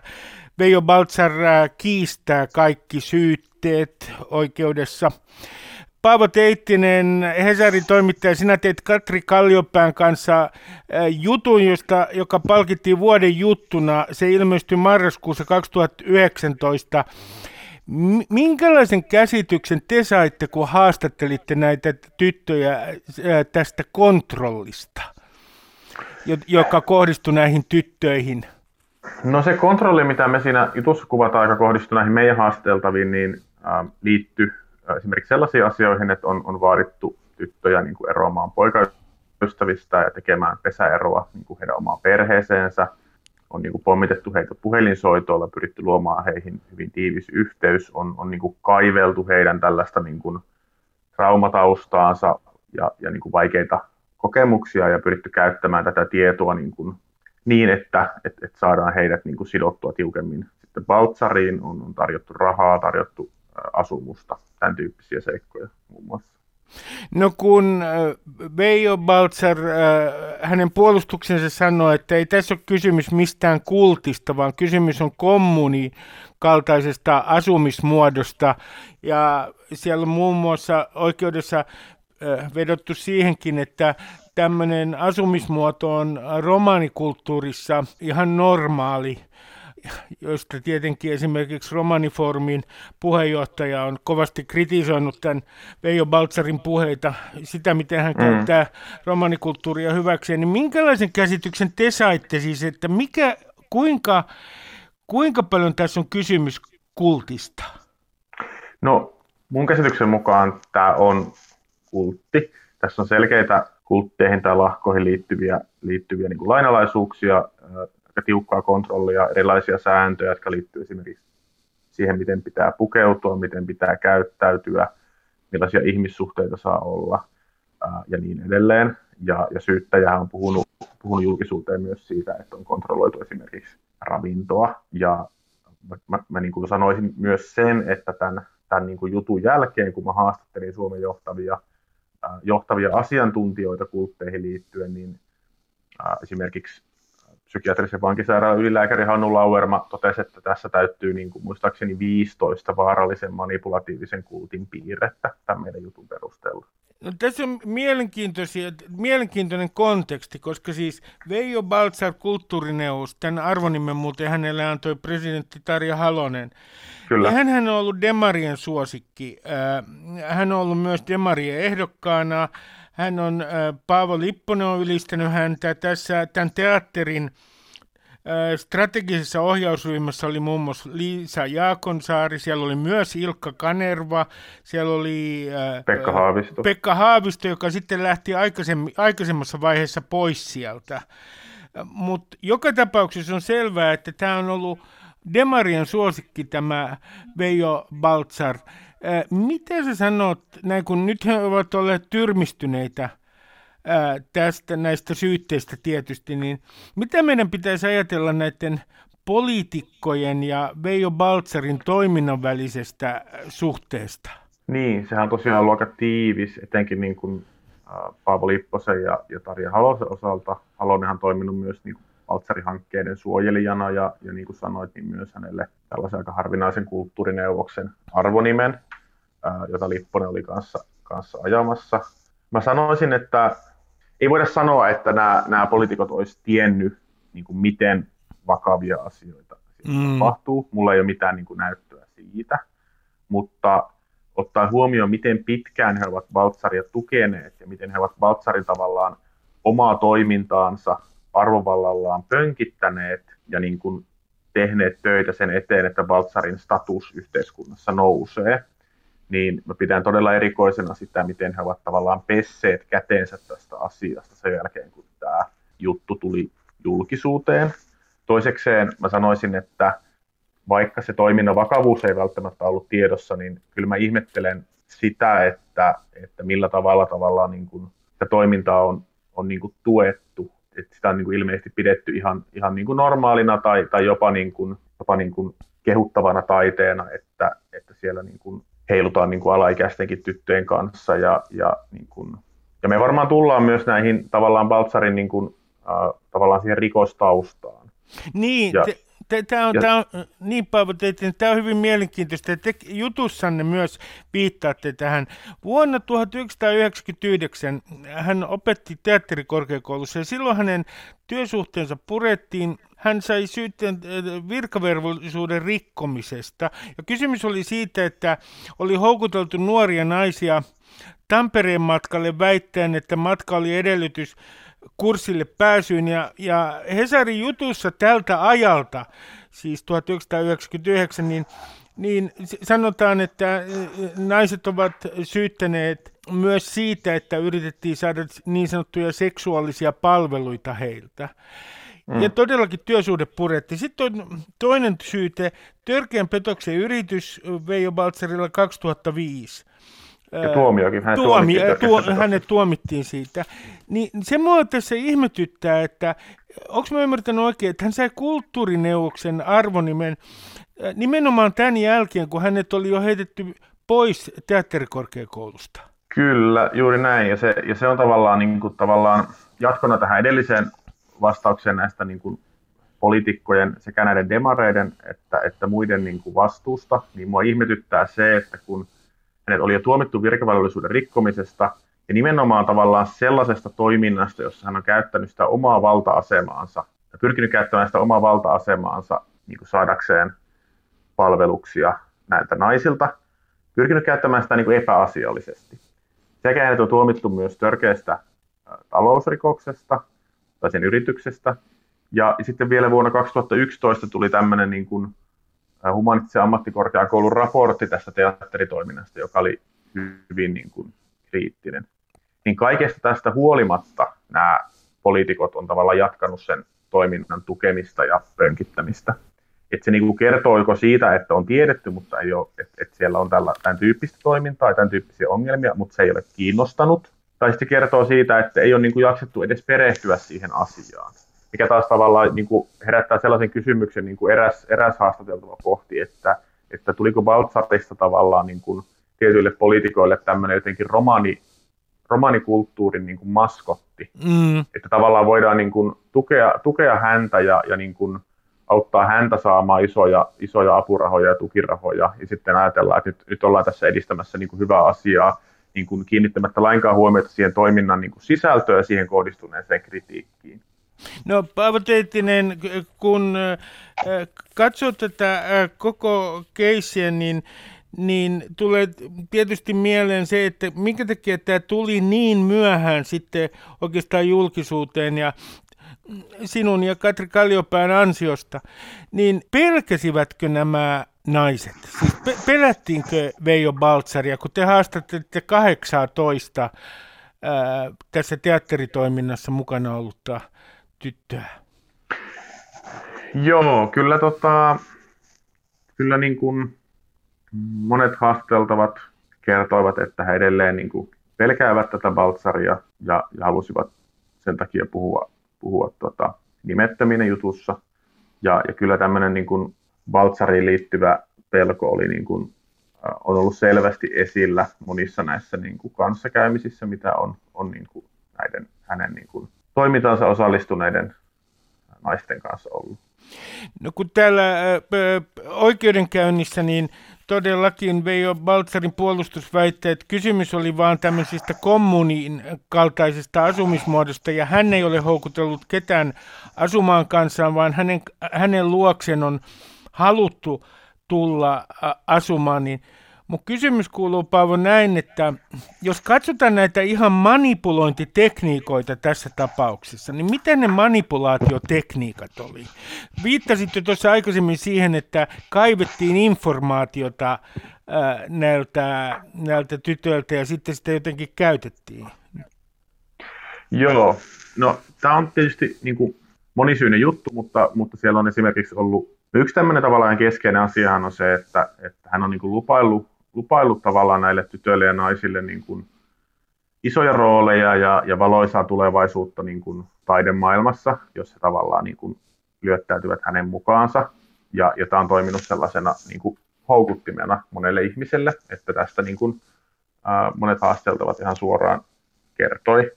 Veijo Baltsar kiistää kaikki syytteet oikeudessa. Paavo Teittinen, Hesarin toimittaja, sinä teit Katri Kalliopään kanssa äh, jutun, josta, joka palkittiin vuoden juttuna. Se ilmestyi marraskuussa 2019. Minkälaisen käsityksen te saitte, kun haastattelitte näitä tyttöjä äh, tästä kontrollista, joka kohdistui näihin tyttöihin? No se kontrolli, mitä me siinä jutussa kuvataan, joka kohdistui näihin meidän haasteltaviin, niin äh, liittyy esimerkiksi sellaisiin asioihin, että on, on vaadittu tyttöjä niin kuin eroamaan poikaystävistä ja tekemään pesäeroa niin kuin heidän omaan perheeseensä. On niin kuin pommitettu heitä puhelinsoitoilla, pyritty luomaan heihin hyvin tiivis yhteys, on, on niin kuin kaiveltu heidän tällaista niin kuin traumataustaansa ja, ja niin kuin vaikeita kokemuksia ja pyritty käyttämään tätä tietoa niin, kuin, niin että et, et saadaan heidät niin kuin sidottua tiukemmin sitten Baltsariin, on, on tarjottu rahaa, tarjottu asumusta, tämän tyyppisiä seikkoja muun muassa. No kun Veijo Baltzar, hänen puolustuksensa sanoi, että ei tässä ole kysymys mistään kultista, vaan kysymys on kommuni kaltaisesta asumismuodosta. Ja siellä on muun muassa oikeudessa vedottu siihenkin, että tämmöinen asumismuoto on romaanikulttuurissa ihan normaali joista tietenkin esimerkiksi Romaniformin puheenjohtaja on kovasti kritisoinut tämän Veijo Baltsarin puheita, sitä miten hän mm. käyttää romanikulttuuria hyväkseen, niin minkälaisen käsityksen te saitte siis, että mikä, kuinka, kuinka paljon tässä on kysymys kultista? No mun käsityksen mukaan tämä on kultti. Tässä on selkeitä kultteihin tai lahkoihin liittyviä, liittyviä niin kuin lainalaisuuksia, aika tiukkaa kontrollia, erilaisia sääntöjä, jotka liittyy esimerkiksi siihen, miten pitää pukeutua, miten pitää käyttäytyä, millaisia ihmissuhteita saa olla ja niin edelleen. Ja, ja syyttäjä on puhunut, puhunut julkisuuteen myös siitä, että on kontrolloitu esimerkiksi ravintoa. Ja mä, mä, mä niin kuin sanoisin myös sen, että tämän, tämän niin kuin jutun jälkeen, kun mä haastattelin Suomen johtavia, johtavia asiantuntijoita kultteihin liittyen, niin esimerkiksi psykiatrisen vankisairaalan ylilääkäri Hannu Lauerma totesi, että tässä täyttyy niin kuin, muistaakseni 15 vaarallisen manipulatiivisen kultin piirrettä tämän meidän jutun perusteella. No, tässä on mielenkiintoinen konteksti, koska siis Veijo Baltzar kulttuurineuvos, tämän arvonimen muuten hänelle antoi presidentti Tarja Halonen. Kyllä. Ja hän on ollut Demarien suosikki. Hän on ollut myös Demarien ehdokkaana. Hän on, äh, Paavo Lipponen on ylistänyt häntä tässä tämän teatterin äh, strategisessa ohjausryhmässä oli muun muassa Liisa Jaakonsaari, siellä oli myös Ilkka Kanerva, siellä oli äh, Pekka Haavisto. Pekka Haavisto, joka sitten lähti aikaisemmassa vaiheessa pois sieltä. Mutta joka tapauksessa on selvää, että tämä on ollut Demarien suosikki tämä Veijo Baltzar. Mitä sä sanot, näin kun nyt he ovat olleet tyrmistyneitä tästä näistä syytteistä tietysti, niin mitä meidän pitäisi ajatella näiden poliitikkojen ja Veijo Baltsarin toiminnan välisestä suhteesta? Niin, sehän on tosiaan aika tiivis, etenkin niin kuin Paavo Lipposen ja, ja Tarja Halosen osalta. Halonenhan on toiminut myös niin Valtsari-hankkeiden suojelijana ja, ja niin kuin sanoit, niin myös hänelle tällaisen aika harvinaisen kulttuurineuvoksen arvonimen, jota Lipponen oli kanssa, kanssa ajamassa. Mä sanoisin, että ei voida sanoa, että nämä, nämä poliitikot olisi tiennyt, niin kuin miten vakavia asioita mm. tapahtuu. Mulla ei ole mitään niin kuin näyttöä siitä, mutta ottaa huomioon, miten pitkään he ovat Baltsaria tukeneet ja miten he ovat Baltsarin tavallaan omaa toimintaansa arvovallallaan pönkittäneet ja niin kuin tehneet töitä sen eteen, että Baltsarin status yhteiskunnassa nousee, niin mä pidän todella erikoisena sitä, miten he ovat tavallaan pesseet käteensä tästä asiasta sen jälkeen, kun tämä juttu tuli julkisuuteen. Toisekseen mä sanoisin, että vaikka se toiminnan vakavuus ei välttämättä ollut tiedossa, niin kyllä mä ihmettelen sitä, että, että millä tavalla tavallaan niin kuin, sitä toimintaa on, on niin kuin tuettu. Että sitä on niin kuin ilmeisesti pidetty ihan, ihan niin kuin normaalina tai, tai jopa, niin kuin, jopa niin kuin kehuttavana taiteena, että, että siellä niin kuin heilutaan niin kuin alaikäistenkin tyttöjen kanssa. Ja, ja, niin kuin, ja me varmaan tullaan myös näihin tavallaan Baltsarin niin kuin, äh, tavallaan siihen rikostaustaan. Niin, ja, te, Tämä on, ja... tämä on niin Paavo, että tämä on hyvin mielenkiintoista. Te jutussanne myös viittaatte tähän. Vuonna 1999 hän opetti teatterikorkeakoulussa ja silloin hänen työsuhteensa purettiin. Hän sai syytteen äh, virkavelvollisuuden rikkomisesta. Ja kysymys oli siitä, että oli houkuteltu nuoria naisia Tampereen matkalle väittäen, että matka oli edellytys kurssille pääsyyn. Ja, ja Hesarin jutussa tältä ajalta, siis 1999, niin, niin sanotaan, että naiset ovat syyttäneet myös siitä, että yritettiin saada niin sanottuja seksuaalisia palveluita heiltä. Mm. Ja todellakin työsuhde puretti. Sitten on toinen syyte, törkeän petoksen yritys Veijo Baltzerilla 2005. Ja tuomiokin, hänet, tuomi, tuo, hänet tuomittiin siitä. Niin se mua tässä ihmetyttää, että onko mä ymmärtänyt oikein, että hän sai kulttuurineuvoksen arvonimen nimenomaan tämän jälkeen, kun hänet oli jo heitetty pois teatterikorkeakoulusta. Kyllä, juuri näin. Ja se, ja se on tavallaan, niin kuin, tavallaan jatkona tähän edelliseen vastaukseen näistä niin kuin, poliitikkojen sekä näiden demareiden että, että muiden niin kuin, vastuusta, niin mua ihmetyttää se, että kun hänet oli jo tuomittu virkavallallisuuden rikkomisesta ja nimenomaan tavallaan sellaisesta toiminnasta, jossa hän on käyttänyt sitä omaa valta-asemaansa ja pyrkinyt käyttämään sitä omaa valta-asemaansa niin kuin saadakseen palveluksia näiltä naisilta, pyrkinyt käyttämään sitä niin kuin epäasiallisesti. Sekä hänet on tuomittu myös törkeästä talousrikoksesta tai sen yrityksestä. Ja sitten vielä vuonna 2011 tuli tämmöinen niin kuin humanistisen ammattikorkeakoulun raportti tästä teatteritoiminnasta, joka oli hyvin niin kuin, kriittinen. Niin kaikesta tästä huolimatta nämä poliitikot on tavallaan jatkanut sen toiminnan tukemista ja pönkittämistä. Et se niin kertoiko siitä, että on tiedetty, mutta ei ole, että et siellä on tällä, tämän tyyppistä toimintaa ja tämän tyyppisiä ongelmia, mutta se ei ole kiinnostanut. Tai sitten kertoo siitä, että ei ole niin kuin jaksettu edes perehtyä siihen asiaan mikä taas tavallaan niin kuin herättää sellaisen kysymyksen, niin kuin eräs, eräs haastateltava pohti, että, että tuliko Baltzarista tavallaan niin kuin tietyille poliitikoille tämmöinen jotenkin romani, romanikulttuurin niin kuin maskotti, mm. että tavallaan voidaan niin kuin tukea, tukea häntä ja, ja niin kuin auttaa häntä saamaan isoja, isoja apurahoja ja tukirahoja, ja sitten ajatellaan, että nyt, nyt ollaan tässä edistämässä niin kuin hyvää asiaa, niin kuin kiinnittämättä lainkaan huomiota siihen toiminnan niin kuin sisältöön ja siihen kohdistuneeseen kritiikkiin. No Paavo Teittinen, kun äh, katsoo tätä äh, koko keissiä, niin, niin tulee tietysti mieleen se, että minkä takia tämä tuli niin myöhään sitten oikeastaan julkisuuteen ja sinun ja Katri Kalliopään ansiosta, niin pelkäsivätkö nämä naiset? Siis pe- pelättiinkö Veijo Baltsaria, kun te haastattelitte 18 ää, tässä teatteritoiminnassa mukana ollutta tyttöä? Joo, kyllä, tota, kyllä niin kuin monet haasteltavat kertoivat, että he edelleen niin kuin pelkäävät tätä Baltsaria ja, ja halusivat sen takia puhua, puhua tota, nimettöminen jutussa. Ja, ja kyllä tämmöinen niin kuin Baltsariin liittyvä pelko oli niin kuin, on ollut selvästi esillä monissa näissä niin kuin kanssakäymisissä, mitä on, on niin kuin näiden hänen niin kuin toimintaansa osallistuneiden naisten kanssa ollut. No kun täällä oikeudenkäynnissä, niin todellakin Veijo Baltsarin puolustusväitteet, kysymys oli vaan tämmöisistä kommunin kaltaisesta asumismuodosta, ja hän ei ole houkutellut ketään asumaan kanssaan, vaan hänen, hänen luoksen on haluttu tulla asumaan, niin Mun kysymys kuuluu Paavo näin, että jos katsotaan näitä ihan manipulointitekniikoita tässä tapauksessa, niin miten ne manipulaatiotekniikat oli? Viittasitte tuossa aikaisemmin siihen, että kaivettiin informaatiota ää, näiltä, näiltä tytöiltä ja sitten sitä jotenkin käytettiin. Joo, no tämä on tietysti niin kuin monisyinen juttu, mutta, mutta siellä on esimerkiksi ollut Yksi tämmöinen tavallaan keskeinen asia on se, että, että hän on niin kuin lupaillut lupaillut tavallaan näille tytöille ja naisille niin kuin isoja rooleja ja, ja valoisaa tulevaisuutta niin kuin taidemaailmassa, jos he tavallaan niin kuin lyöttäytyvät hänen mukaansa. Ja, ja tämä on toiminut sellaisena niin kuin houkuttimena monelle ihmiselle, että tästä niin kuin, monet haasteltavat ihan suoraan kertoi.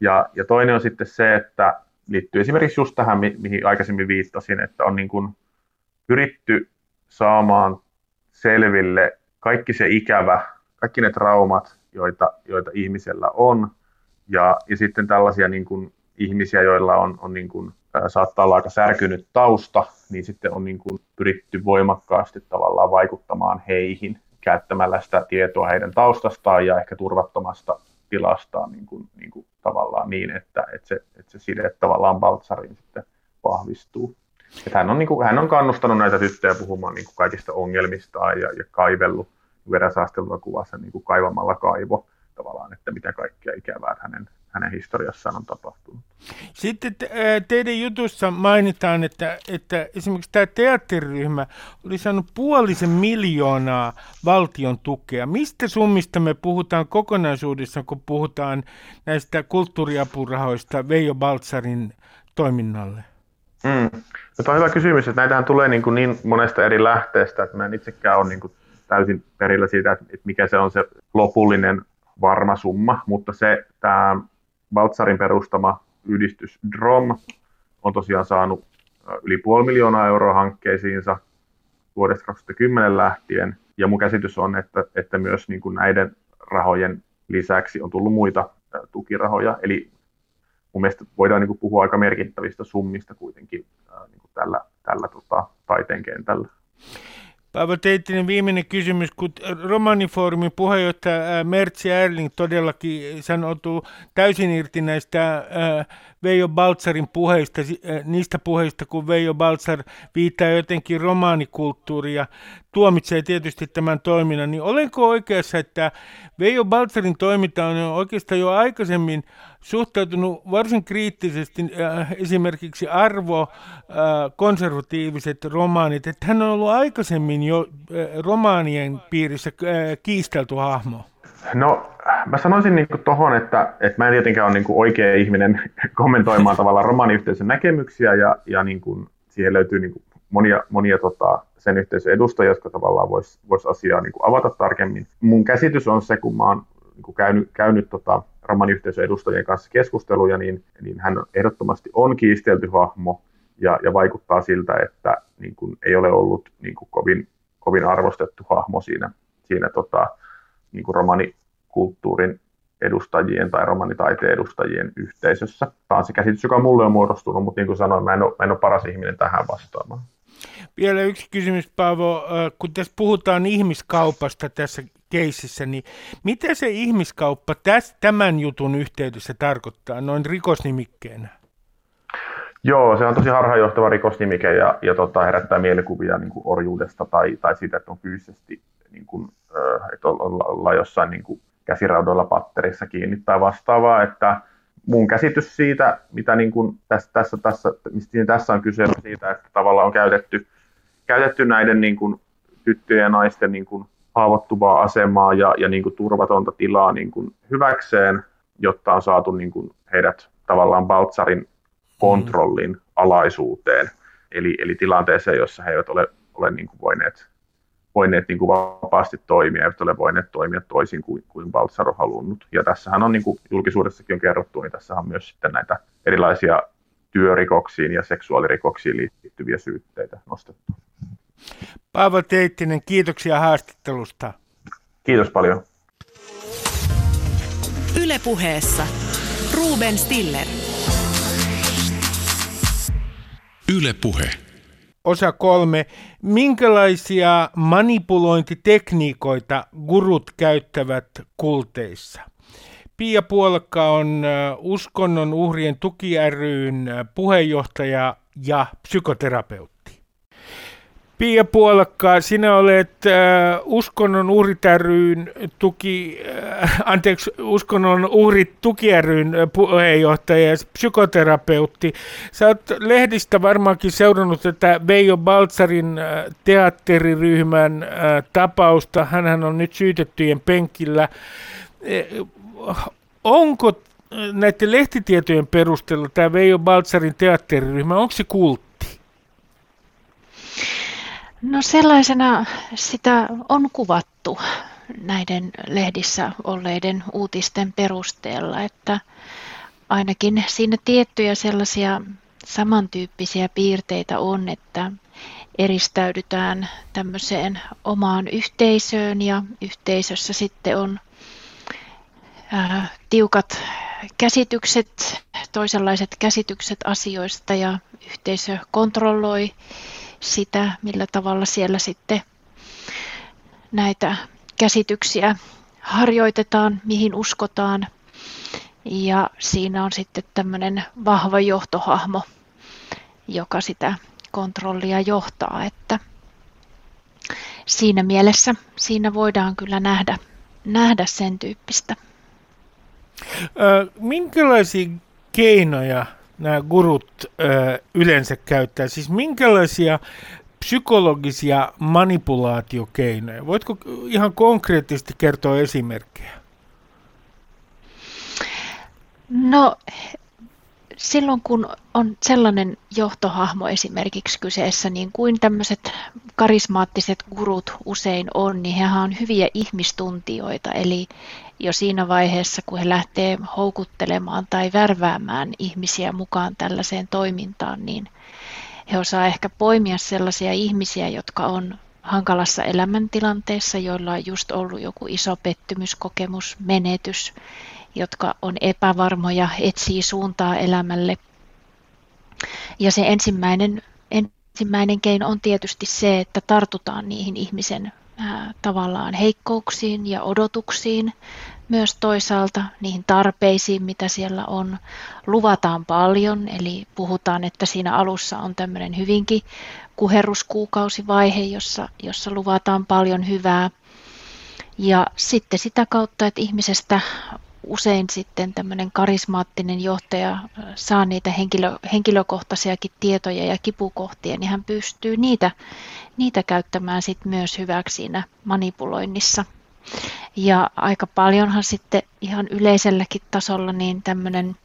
Ja, ja toinen on sitten se, että liittyy esimerkiksi just tähän, mi- mihin aikaisemmin viittasin, että on niin kuin pyritty saamaan selville kaikki se ikävä, kaikki ne traumat, joita, joita ihmisellä on, ja, ja sitten tällaisia niin kuin, ihmisiä, joilla on, on niin kuin, saattaa olla aika särkynyt tausta, niin sitten on niin kuin, pyritty voimakkaasti tavallaan vaikuttamaan heihin käyttämällä sitä tietoa heidän taustastaan ja ehkä turvattomasta tilastaan niin kuin, niin kuin, tavallaan niin, että, että, se, että se side tavallaan Baltsarin sitten vahvistuu. Että hän, on, niin kuin, hän on kannustanut näitä tyttöjä puhumaan niin kuin kaikista ongelmistaan ja, ja kaivellut verensaastelua kuvassa niin kuin kaivamalla kaivo tavallaan, että mitä kaikkea ikävää hänen, hänen historiassaan on tapahtunut. Sitten teidän jutussa mainitaan, että, että esimerkiksi tämä teatteriryhmä oli saanut puolisen miljoonaa valtion tukea. Mistä summista me puhutaan kokonaisuudessa, kun puhutaan näistä kulttuuriapurahoista Veijo Baltsarin toiminnalle? Mm. No, on hyvä kysymys, että näitähän tulee niin, kuin niin monesta eri lähteestä, että mä en itsekään ole niin kuin täysin perillä siitä, että mikä se on se lopullinen varma summa, mutta se tämä Baltsarin perustama yhdistys DROM on tosiaan saanut yli puoli miljoonaa euroa hankkeisiinsa vuodesta 2010 lähtien, ja mun käsitys on, että, että myös niin kuin näiden rahojen lisäksi on tullut muita tukirahoja, eli mun mielestä voidaan niin kuin puhua aika merkittävistä summista kuitenkin niin kuin tällä, tällä tota, taiteen kentällä. Paavo Teittinen, viimeinen kysymys, kun romanifoorumin puheenjohtaja Mertsi Erling todellakin sanoutuu täysin irti näistä Veijo Baltsarin puheista, niistä puheista, kun Veijo Baltsar viittaa jotenkin romaanikulttuuria, tuomitsee tietysti tämän toiminnan, niin olenko oikeassa, että Veijo Baltsarin toiminta on oikeastaan jo aikaisemmin suhtautunut varsin kriittisesti äh, esimerkiksi arvo äh, konservatiiviset romaanit, että hän on ollut aikaisemmin jo äh, romaanien piirissä äh, kiistelty hahmo? No, mä sanoisin niin tuohon, että, että mä en tietenkään ole niin oikea ihminen kommentoimaan tavallaan romaaniyhteisön näkemyksiä ja, ja niin kuin, siihen löytyy niin kuin monia, monia tota, sen yhteisön edustajia, jotka tavallaan vois, vois asiaa niin kuin avata tarkemmin. Mun käsitys on se, kun mä oon niin kuin käynyt, käynyt tota, romaniyhteisön edustajien kanssa keskusteluja, niin, niin hän ehdottomasti on kiistelty hahmo ja, ja vaikuttaa siltä, että niin kuin, ei ole ollut niin kuin, kovin, kovin arvostettu hahmo siinä, siinä tota, niin kuin romanikulttuurin edustajien tai romanitaiteen edustajien yhteisössä. Tämä on se käsitys, joka mulle on muodostunut, mutta niin kuin sanoin, mä en ole, mä en ole paras ihminen tähän vastaamaan. Vielä yksi kysymys, Paavo. Kun tässä puhutaan ihmiskaupasta tässä keississä, niin mitä se ihmiskauppa täs, tämän jutun yhteydessä tarkoittaa noin rikosnimikkeenä? Joo, se on tosi harhaanjohtava rikosnimike ja, ja tota, herättää mielikuvia niin kuin orjuudesta tai, tai siitä, että on fyysisesti niin kuin, että ollaan jossain niin kuin käsiraudoilla patterissa kiinni tai vastaavaa, että mun käsitys siitä, mitä niin kuin tässä, tässä, tässä, mistä tässä on kyse, siitä, että tavallaan on käytetty, käytetty näiden niin kuin tyttöjen ja naisten niin kuin haavoittuvaa asemaa ja, ja niin kuin turvatonta tilaa niin kuin hyväkseen, jotta on saatu niin kuin heidät tavallaan Baltsarin kontrollin alaisuuteen, eli, eli tilanteeseen, jossa he eivät ole, ole niin kuin voineet voineet niin kuin vapaasti toimia, eivät ole voineet toimia toisin kuin, kuin Baltzar on halunnut. Ja tässähän on niin kuin julkisuudessakin on kerrottu, niin tässä on myös sitten näitä erilaisia työrikoksiin ja seksuaalirikoksiin liittyviä syytteitä nostettu. Paavo Teittinen, kiitoksia haastattelusta. Kiitos paljon. Ylepuheessa Ruben Stiller. Ylepuhe. Osa kolme. Minkälaisia manipulointitekniikoita gurut käyttävät kulteissa? Pia Puolakka on uskonnon uhrien tuki ryn puheenjohtaja ja psykoterapeutti. Pia Puolakka, sinä olet äh, Uskonnon uhrit ryn tuki, äh, anteeksi, Uskonnon uhrit ryn puheenjohtaja ja psykoterapeutti. Sä oot lehdistä varmaankin seurannut tätä Veijo Baltsarin äh, teatteriryhmän äh, tapausta. Hänhän on nyt syytettyjen penkillä. Äh, onko äh, näiden lehtitietojen perusteella tämä Veijo Baltsarin teatteriryhmä, onko se kultti? No sellaisena sitä on kuvattu näiden lehdissä olleiden uutisten perusteella, että ainakin siinä tiettyjä sellaisia samantyyppisiä piirteitä on, että eristäydytään tämmöiseen omaan yhteisöön ja yhteisössä sitten on ää, tiukat käsitykset, toisenlaiset käsitykset asioista ja yhteisö kontrolloi sitä, millä tavalla siellä sitten näitä käsityksiä harjoitetaan, mihin uskotaan. Ja siinä on sitten tämmöinen vahva johtohahmo, joka sitä kontrollia johtaa, että siinä mielessä siinä voidaan kyllä nähdä, nähdä sen tyyppistä. Minkälaisia keinoja nämä gurut ö, yleensä käyttää? Siis minkälaisia psykologisia manipulaatiokeinoja? Voitko ihan konkreettisesti kertoa esimerkkejä? No silloin kun on sellainen johtohahmo esimerkiksi kyseessä, niin kuin tämmöiset karismaattiset gurut usein on, niin he on hyviä ihmistuntijoita. Eli jo siinä vaiheessa, kun he lähtee houkuttelemaan tai värväämään ihmisiä mukaan tällaiseen toimintaan, niin he osaa ehkä poimia sellaisia ihmisiä, jotka on hankalassa elämäntilanteessa, joilla on just ollut joku iso pettymyskokemus, menetys, jotka on epävarmoja, etsii suuntaa elämälle. Ja se ensimmäinen, ensimmäinen keino on tietysti se, että tartutaan niihin ihmisen tavallaan heikkouksiin ja odotuksiin, myös toisaalta niihin tarpeisiin, mitä siellä on. Luvataan paljon, eli puhutaan, että siinä alussa on tämmöinen hyvinkin kuheruskuukausivaihe, jossa, jossa luvataan paljon hyvää. Ja sitten sitä kautta, että ihmisestä usein sitten tämmöinen karismaattinen johtaja saa niitä henkilö, henkilökohtaisiakin tietoja ja kipukohtia, niin hän pystyy niitä, niitä käyttämään sitten myös hyväksi siinä manipuloinnissa. Ja aika paljonhan sitten ihan yleiselläkin tasolla niin tämmöinen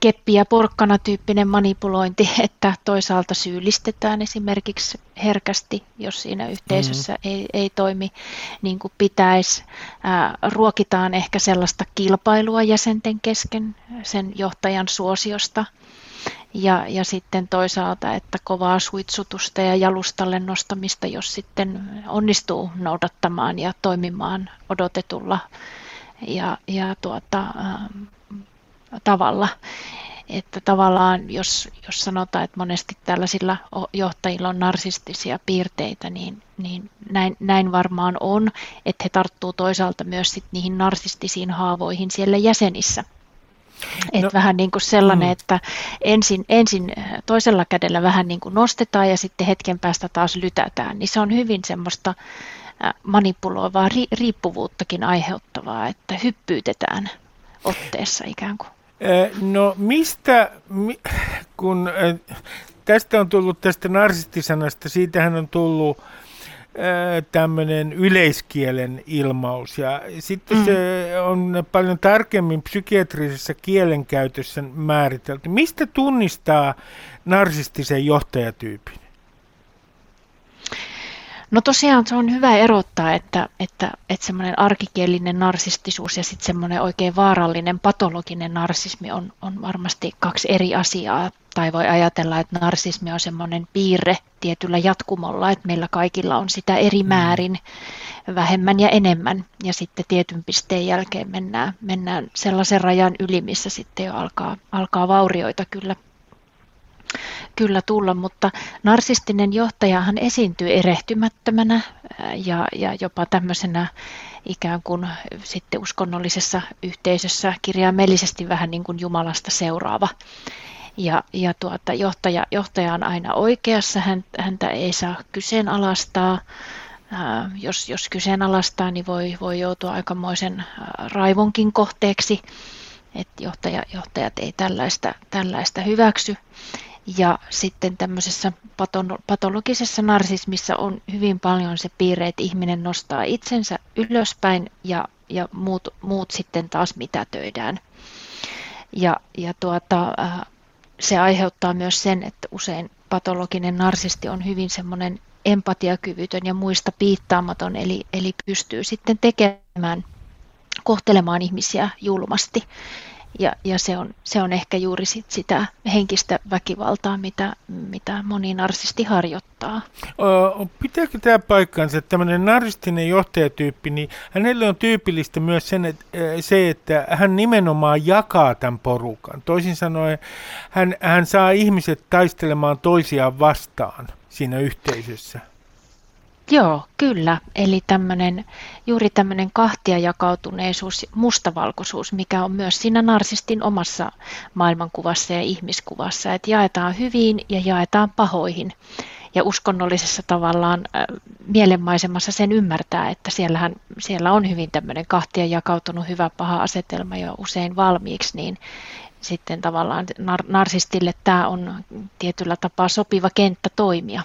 keppi- ja porkkana-tyyppinen manipulointi, että toisaalta syyllistetään esimerkiksi herkästi, jos siinä yhteisössä mm-hmm. ei, ei toimi niin kuin pitäisi. Ää, ruokitaan ehkä sellaista kilpailua jäsenten kesken sen johtajan suosiosta. Ja, ja sitten toisaalta, että kovaa suitsutusta ja jalustalle nostamista, jos sitten onnistuu noudattamaan ja toimimaan odotetulla ja, ja tuota, tavalla. Että tavallaan, jos, jos sanotaan, että monesti tällaisilla johtajilla on narsistisia piirteitä, niin, niin näin, näin varmaan on, että he tarttuu toisaalta myös sit niihin narsistisiin haavoihin siellä jäsenissä. Et no, vähän niin kuin sellainen, mm. että ensin, ensin toisella kädellä vähän niin kuin nostetaan ja sitten hetken päästä taas lytätään, niin se on hyvin semmoista manipuloivaa, riippuvuuttakin aiheuttavaa, että hyppyytetään otteessa ikään kuin. No mistä, kun tästä on tullut tästä narsistisanasta, siitähän on tullut tämmöinen yleiskielen ilmaus. Ja sitten mm. se on paljon tarkemmin psykiatrisessa kielenkäytössä määritelty. Mistä tunnistaa narsistisen johtajatyypin? No tosiaan se on hyvä erottaa, että, että, että semmoinen arkikielinen narsistisuus ja sitten semmoinen oikein vaarallinen patologinen narsismi on, on varmasti kaksi eri asiaa. Tai voi ajatella, että narsismi on semmoinen piirre tietyllä jatkumolla, että meillä kaikilla on sitä eri mm. määrin vähemmän ja enemmän. Ja sitten tietyn pisteen jälkeen mennään, mennään sellaisen rajan yli, missä sitten jo alkaa, alkaa vaurioita kyllä kyllä tulla, mutta narsistinen johtajahan esiintyy erehtymättömänä ja, ja jopa tämmöisenä ikään kuin sitten uskonnollisessa yhteisössä kirjaimellisesti vähän niin kuin Jumalasta seuraava. Ja, ja tuota, johtaja, johtaja on aina oikeassa, häntä ei saa kyseenalaistaa. jos, jos kyseenalaistaa, niin voi, voi joutua aikamoisen raivonkin kohteeksi, että johtaja, johtajat ei tällaista, tällaista hyväksy. Ja sitten tämmöisessä patologisessa narsismissa on hyvin paljon se piirre, että ihminen nostaa itsensä ylöspäin ja, ja muut, muut sitten taas mitätöidään. Ja, ja tuota, äh, se aiheuttaa myös sen, että usein patologinen narsisti on hyvin semmoinen empatiakyvytön ja muista piittaamaton, eli, eli pystyy sitten tekemään, kohtelemaan ihmisiä julmasti. Ja, ja se, on, se on ehkä juuri sit sitä henkistä väkivaltaa, mitä, mitä moni narsisti harjoittaa. Pitääkö tämä paikkaansa, että tämmöinen narsistinen johtajatyyppi, niin hänelle on tyypillistä myös sen, että, se, että hän nimenomaan jakaa tämän porukan. Toisin sanoen hän, hän saa ihmiset taistelemaan toisiaan vastaan siinä yhteisössä. Joo, kyllä. Eli tämmönen, juuri tämmöinen kahtia jakautuneisuus, mustavalkoisuus, mikä on myös siinä narsistin omassa maailmankuvassa ja ihmiskuvassa, että jaetaan hyviin ja jaetaan pahoihin. Ja uskonnollisessa tavallaan äh, mielenmaisemassa sen ymmärtää, että siellähän, siellä on hyvin tämmöinen kahtia jakautunut hyvä paha asetelma jo usein valmiiksi, niin sitten tavallaan nar- narsistille tämä on tietyllä tapaa sopiva kenttä toimia.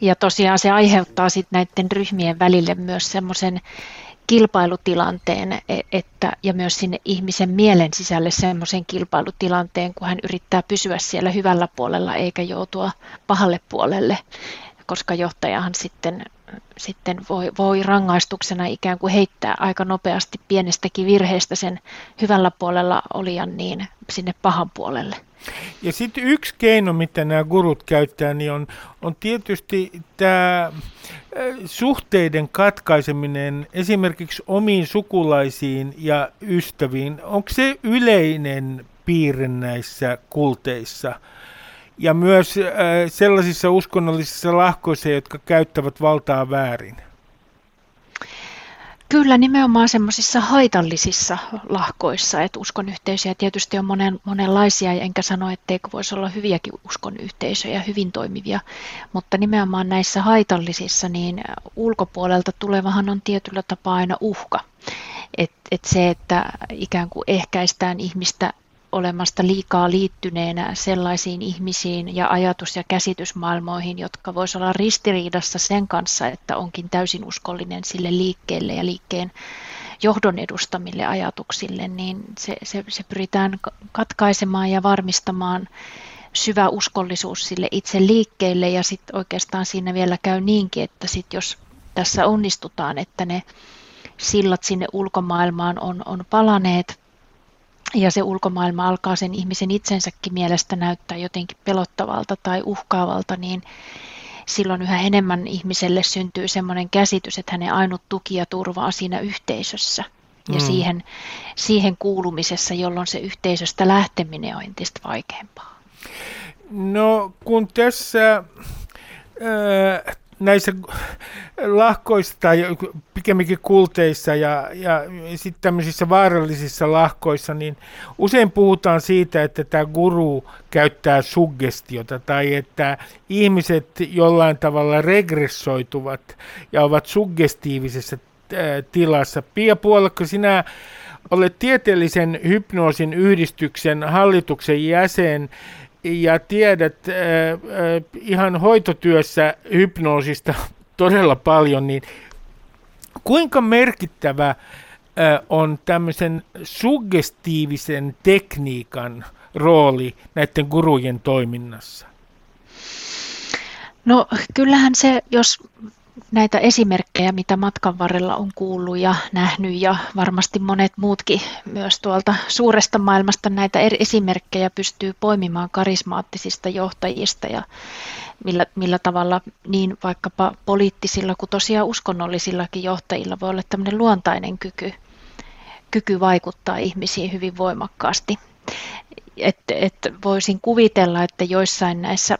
Ja tosiaan se aiheuttaa sitten näiden ryhmien välille myös semmoisen kilpailutilanteen e, että, ja myös sinne ihmisen mielen sisälle semmoisen kilpailutilanteen, kun hän yrittää pysyä siellä hyvällä puolella eikä joutua pahalle puolelle, koska johtajahan sitten, sitten voi, voi rangaistuksena ikään kuin heittää aika nopeasti pienestäkin virheestä sen hyvällä puolella olijan niin sinne pahan puolelle. Ja sitten yksi keino, mitä nämä gurut käyttää, niin on, on tietysti tämä suhteiden katkaiseminen esimerkiksi omiin sukulaisiin ja ystäviin. Onko se yleinen piirre näissä kulteissa? Ja myös sellaisissa uskonnollisissa lahkoissa, jotka käyttävät valtaa väärin? Kyllä nimenomaan semmoisissa haitallisissa lahkoissa, että uskonyhteisöjä tietysti on monen, monenlaisia, enkä sano, etteikö voisi olla hyviäkin uskonyhteisöjä, hyvin toimivia, mutta nimenomaan näissä haitallisissa, niin ulkopuolelta tulevahan on tietyllä tapaa aina uhka. Et, et se, että ikään kuin ehkäistään ihmistä olemasta liikaa liittyneenä sellaisiin ihmisiin ja ajatus- ja käsitysmaailmoihin, jotka voisivat olla ristiriidassa sen kanssa, että onkin täysin uskollinen sille liikkeelle ja liikkeen johdon edustamille ajatuksille, niin se, se, se pyritään katkaisemaan ja varmistamaan syvä uskollisuus sille itse liikkeelle. Ja sitten oikeastaan siinä vielä käy niinkin, että sit jos tässä onnistutaan, että ne sillat sinne ulkomaailmaan on, on palaneet, ja se ulkomaailma alkaa sen ihmisen itsensäkin mielestä näyttää jotenkin pelottavalta tai uhkaavalta, niin silloin yhä enemmän ihmiselle syntyy sellainen käsitys, että hänen ainut tuki ja turva on siinä yhteisössä ja mm. siihen, siihen kuulumisessa, jolloin se yhteisöstä lähteminen on entistä vaikeampaa. No kun tässä äh, näissä lahkoissa tai pikemminkin kulteissa ja, ja sitten tämmöisissä vaarallisissa lahkoissa, niin usein puhutaan siitä, että tämä guru käyttää suggestiota tai että ihmiset jollain tavalla regressoituvat ja ovat suggestiivisessa tilassa. Pia Puolakko, sinä olet tieteellisen hypnoosin yhdistyksen hallituksen jäsen ja tiedät äh, äh, ihan hoitotyössä hypnoosista todella paljon, niin kuinka merkittävä äh, on tämmöisen suggestiivisen tekniikan rooli näiden gurujen toiminnassa? No kyllähän se, jos näitä esimerkkejä, mitä matkan varrella on kuullut ja nähnyt ja varmasti monet muutkin myös tuolta suuresta maailmasta näitä eri esimerkkejä pystyy poimimaan karismaattisista johtajista ja millä, millä tavalla niin vaikkapa poliittisilla kuin tosiaan uskonnollisillakin johtajilla voi olla tämmöinen luontainen kyky, kyky vaikuttaa ihmisiin hyvin voimakkaasti. Et, et voisin kuvitella, että joissain näissä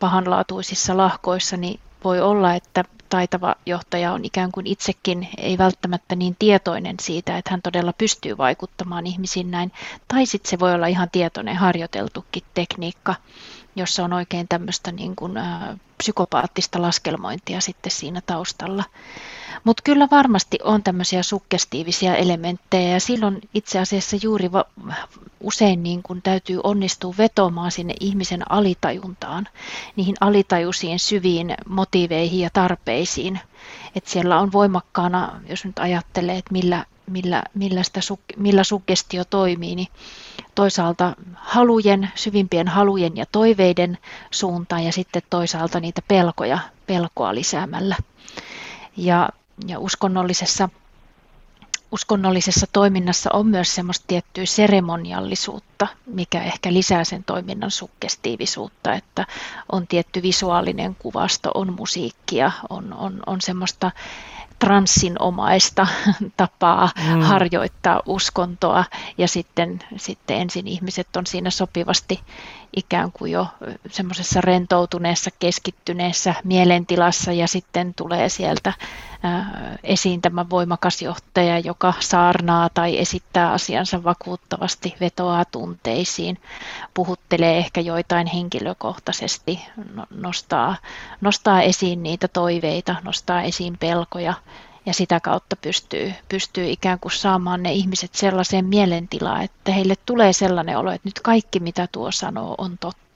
pahanlaatuisissa lahkoissa niin voi olla, että taitava johtaja on ikään kuin itsekin ei välttämättä niin tietoinen siitä, että hän todella pystyy vaikuttamaan ihmisiin näin. Tai sitten se voi olla ihan tietoinen harjoiteltukin tekniikka, jossa on oikein tämmöistä niin kuin, ä, psykopaattista laskelmointia sitten siinä taustalla. Mutta kyllä varmasti on tämmöisiä sukkestiivisia elementtejä ja silloin itse asiassa juuri va- usein niin kun täytyy onnistua vetomaan sinne ihmisen alitajuntaan, niihin alitajuisiin syviin motiiveihin ja tarpeisiin. että siellä on voimakkaana, jos nyt ajattelee, että millä, millä, millä, sitä, millä suggestio toimii, niin toisaalta halujen, syvimpien halujen ja toiveiden suuntaan ja sitten toisaalta niitä pelkoja, pelkoa lisäämällä. Ja, ja uskonnollisessa uskonnollisessa toiminnassa on myös semmoista tiettyä seremoniallisuutta, mikä ehkä lisää sen toiminnan sukkestiivisuutta, että on tietty visuaalinen kuvasto, on musiikkia, on, on, on semmoista transsinomaista tapaa mm. harjoittaa uskontoa ja sitten, sitten ensin ihmiset on siinä sopivasti ikään kuin jo semmoisessa rentoutuneessa, keskittyneessä mielentilassa ja sitten tulee sieltä esiin tämä voimakas johtaja, joka saarnaa tai esittää asiansa vakuuttavasti, vetoaa tunteisiin, puhuttelee ehkä joitain henkilökohtaisesti, no, nostaa, nostaa esiin niitä toiveita, nostaa esiin pelkoja ja sitä kautta pystyy, pystyy ikään kuin saamaan ne ihmiset sellaiseen mielentilaan, että heille tulee sellainen olo, että nyt kaikki mitä tuo sanoo on totta.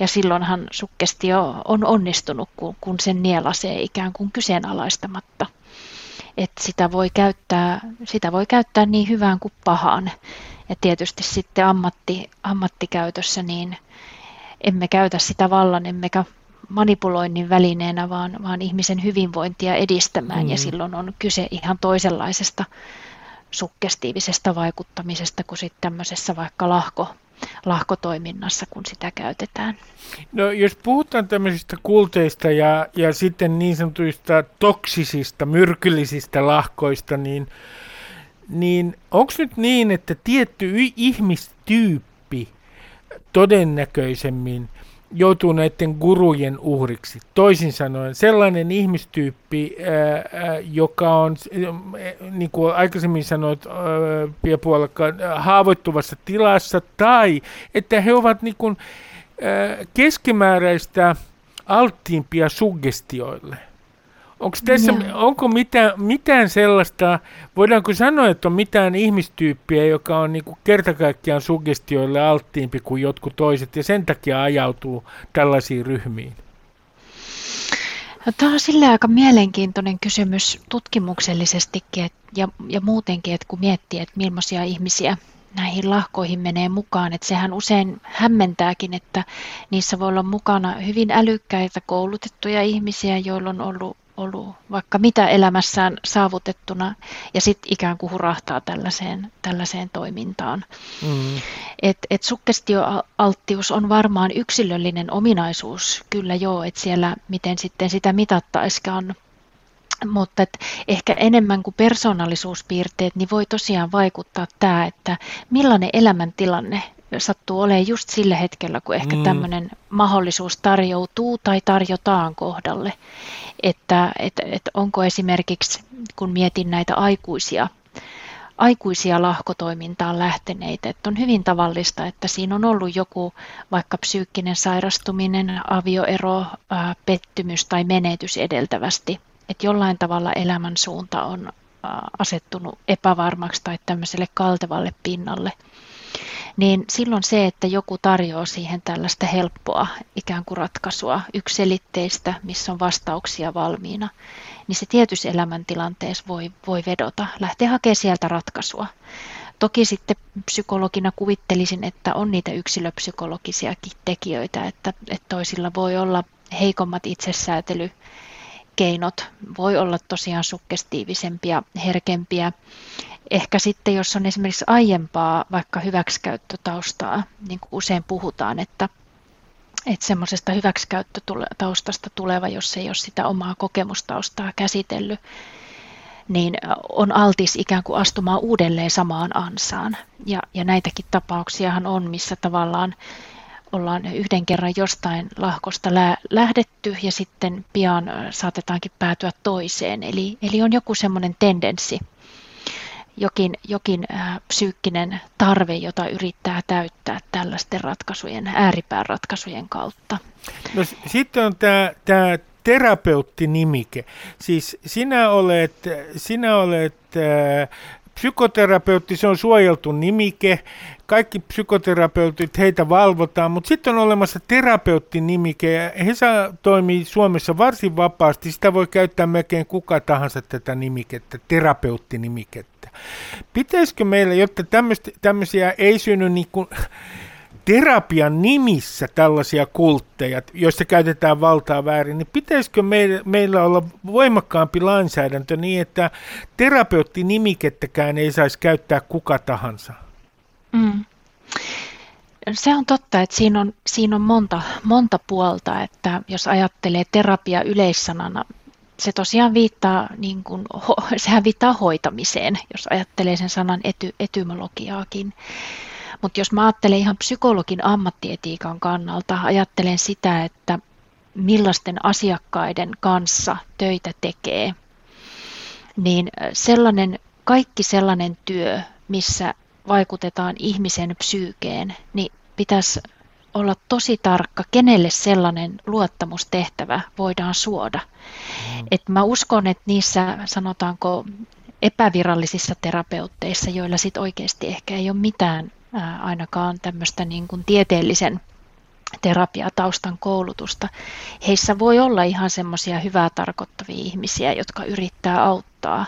Ja silloinhan sukkestio on onnistunut, kun, kun sen nielasee ikään kuin kyseenalaistamatta. Että sitä voi käyttää, sitä voi käyttää niin hyvään kuin pahaan. Ja tietysti sitten ammatti, ammattikäytössä niin emme käytä sitä vallan emmekä manipuloinnin välineenä, vaan, vaan ihmisen hyvinvointia edistämään. Mm. Ja silloin on kyse ihan toisenlaisesta sukkestiivisesta vaikuttamisesta kuin sitten tämmöisessä vaikka lahko, lahkotoiminnassa, kun sitä käytetään. No jos puhutaan tämmöisistä kulteista ja, ja sitten niin sanotuista toksisista, myrkyllisistä lahkoista, niin, niin onko nyt niin, että tietty ihmistyyppi todennäköisemmin – joutuu näiden gurujen uhriksi. Toisin sanoen sellainen ihmistyyppi, ää, joka on, niin kuin aikaisemmin sanoit, Piepuolakka, haavoittuvassa tilassa, tai että he ovat niin kuin, ää, keskimääräistä alttiimpia suggestioille – Onko tässä, onko mitään, mitään sellaista, voidaanko sanoa, että on mitään ihmistyyppiä, joka on niin kertakaikkiaan suggestioille alttiimpi kuin jotkut toiset ja sen takia ajautuu tällaisiin ryhmiin? No, tämä on sillä aika mielenkiintoinen kysymys tutkimuksellisestikin et, ja, ja muutenkin, että kun miettii, että millaisia ihmisiä näihin lahkoihin menee mukaan. Että sehän usein hämmentääkin, että niissä voi olla mukana hyvin älykkäitä koulutettuja ihmisiä, joilla on ollut ollut vaikka mitä elämässään saavutettuna ja sitten ikään kuin hurahtaa tällaiseen, tällaiseen toimintaan. Mm. Et, et sukkestioalttius on varmaan yksilöllinen ominaisuus, kyllä joo, että siellä miten sitten sitä mitattaiskaan mutta et ehkä enemmän kuin persoonallisuuspiirteet, niin voi tosiaan vaikuttaa tämä, että millainen elämäntilanne sattuu olemaan just sillä hetkellä, kun ehkä mm. tämmöinen mahdollisuus tarjoutuu tai tarjotaan kohdalle. Että, että, että onko esimerkiksi, kun mietin näitä aikuisia, aikuisia lahkotoimintaan lähteneitä, että on hyvin tavallista, että siinä on ollut joku vaikka psyykkinen sairastuminen, avioero, pettymys tai menetys edeltävästi, että jollain tavalla elämän suunta on asettunut epävarmaksi tai tämmöiselle kaltevalle pinnalle – niin silloin se, että joku tarjoaa siihen tällaista helppoa ikään kuin ratkaisua, ykselitteistä, missä on vastauksia valmiina, niin se tietyssä elämäntilanteessa voi, voi vedota, lähteä hakemaan sieltä ratkaisua. Toki sitten psykologina kuvittelisin, että on niitä yksilöpsykologisiakin tekijöitä, että, että toisilla voi olla heikommat itsesäätelykeinot voi olla tosiaan sukkestiivisempia, herkempiä. Ehkä sitten, jos on esimerkiksi aiempaa vaikka hyväksikäyttötaustaa, niin kuin usein puhutaan, että että semmoisesta hyväksikäyttötaustasta tuleva, jos ei ole sitä omaa kokemustaustaa käsitellyt, niin on altis ikään kuin astumaan uudelleen samaan ansaan. Ja, ja näitäkin tapauksiahan on, missä tavallaan ollaan yhden kerran jostain lahkosta lä- lähdetty ja sitten pian saatetaankin päätyä toiseen. Eli, eli on joku semmoinen tendenssi, jokin, jokin psyykkinen tarve, jota yrittää täyttää tällaisten ratkaisujen, ääripääratkaisujen kautta. No, sitten on tämä, tämä terapeuttinimike. Siis sinä olet, sinä olet äh, psykoterapeutti, se on suojeltu nimike. Kaikki psykoterapeutit, heitä valvotaan, mutta sitten on olemassa terapeuttinimike ja he saa, toimii Suomessa varsin vapaasti. Sitä voi käyttää melkein kuka tahansa tätä nimikettä, terapeuttinimikettä. Pitäisikö meillä, jotta tämmöisiä ei synny niin kuin, terapian nimissä tällaisia kultteja, joissa käytetään valtaa väärin, niin pitäisikö meillä, meillä olla voimakkaampi lainsäädäntö niin, että terapeuttinimikettäkään ei saisi käyttää kuka tahansa? Mm. Se on totta, että siinä on, siinä on monta, monta puolta, että jos ajattelee terapia yleissanana, se tosiaan viittaa, niin kuin, sehän viittaa hoitamiseen, jos ajattelee sen sanan ety, etymologiaakin. Mutta jos mä ajattelen ihan psykologin ammattietiikan kannalta, ajattelen sitä, että millaisten asiakkaiden kanssa töitä tekee, niin sellainen, kaikki sellainen työ, missä vaikutetaan ihmisen psyykeen, niin pitäisi olla tosi tarkka, kenelle sellainen luottamustehtävä voidaan suoda. Mm. Et mä uskon, että niissä sanotaanko epävirallisissa terapeutteissa, joilla sit oikeasti ehkä ei ole mitään ainakaan tämmöistä niin kuin tieteellisen terapiataustan koulutusta. Heissä voi olla ihan semmoisia hyvää tarkoittavia ihmisiä, jotka yrittää auttaa,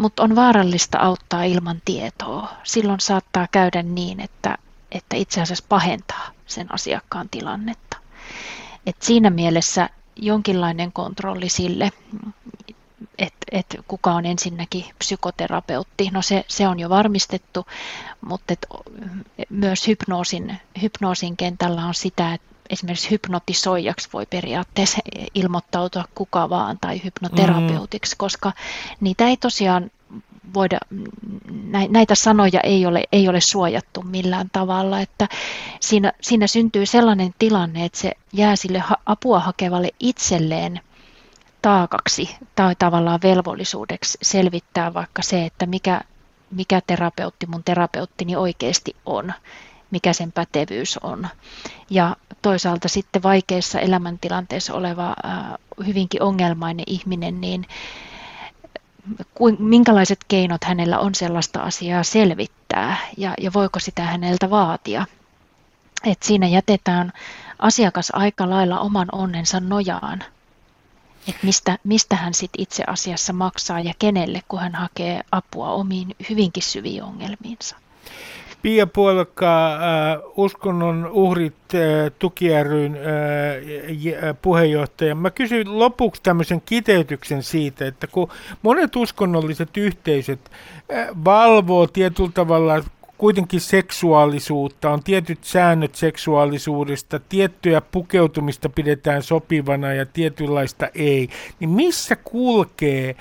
mutta on vaarallista auttaa ilman tietoa. Silloin saattaa käydä niin, että, että itse asiassa pahentaa sen asiakkaan tilannetta. Et siinä mielessä jonkinlainen kontrolli sille, että et kuka on ensinnäkin psykoterapeutti. No se, se on jo varmistettu, mutta et myös hypnoosin, hypnoosin kentällä on sitä, että esimerkiksi hypnotisoijaksi voi periaatteessa ilmoittautua kuka vaan tai hypnoterapeutiksi, mm. koska niitä ei tosiaan voida, näitä sanoja ei ole, ei ole suojattu millään tavalla, että siinä, siinä syntyy sellainen tilanne, että se jää sille apua hakevalle itselleen taakaksi tai tavallaan velvollisuudeksi selvittää vaikka se, että mikä, mikä terapeutti mun terapeuttini oikeasti on, mikä sen pätevyys on. Ja toisaalta sitten vaikeassa elämäntilanteessa oleva hyvinkin ongelmainen ihminen, niin minkälaiset keinot hänellä on sellaista asiaa selvittää ja, ja voiko sitä häneltä vaatia. Et siinä jätetään asiakas aika lailla oman onnensa nojaan että mistä, mistä hän sit itse asiassa maksaa ja kenelle, kun hän hakee apua omiin hyvinkin syviin ongelmiinsa. Pia Puolakka, äh, uskonnon uhrit äh, tuki äh, puheenjohtaja. Mä kysyn lopuksi tämmöisen kiteytyksen siitä, että kun monet uskonnolliset yhteisöt valvoo tietyllä tavalla kuitenkin seksuaalisuutta, on tietyt säännöt seksuaalisuudesta, tiettyä pukeutumista pidetään sopivana ja tietynlaista ei, niin missä kulkee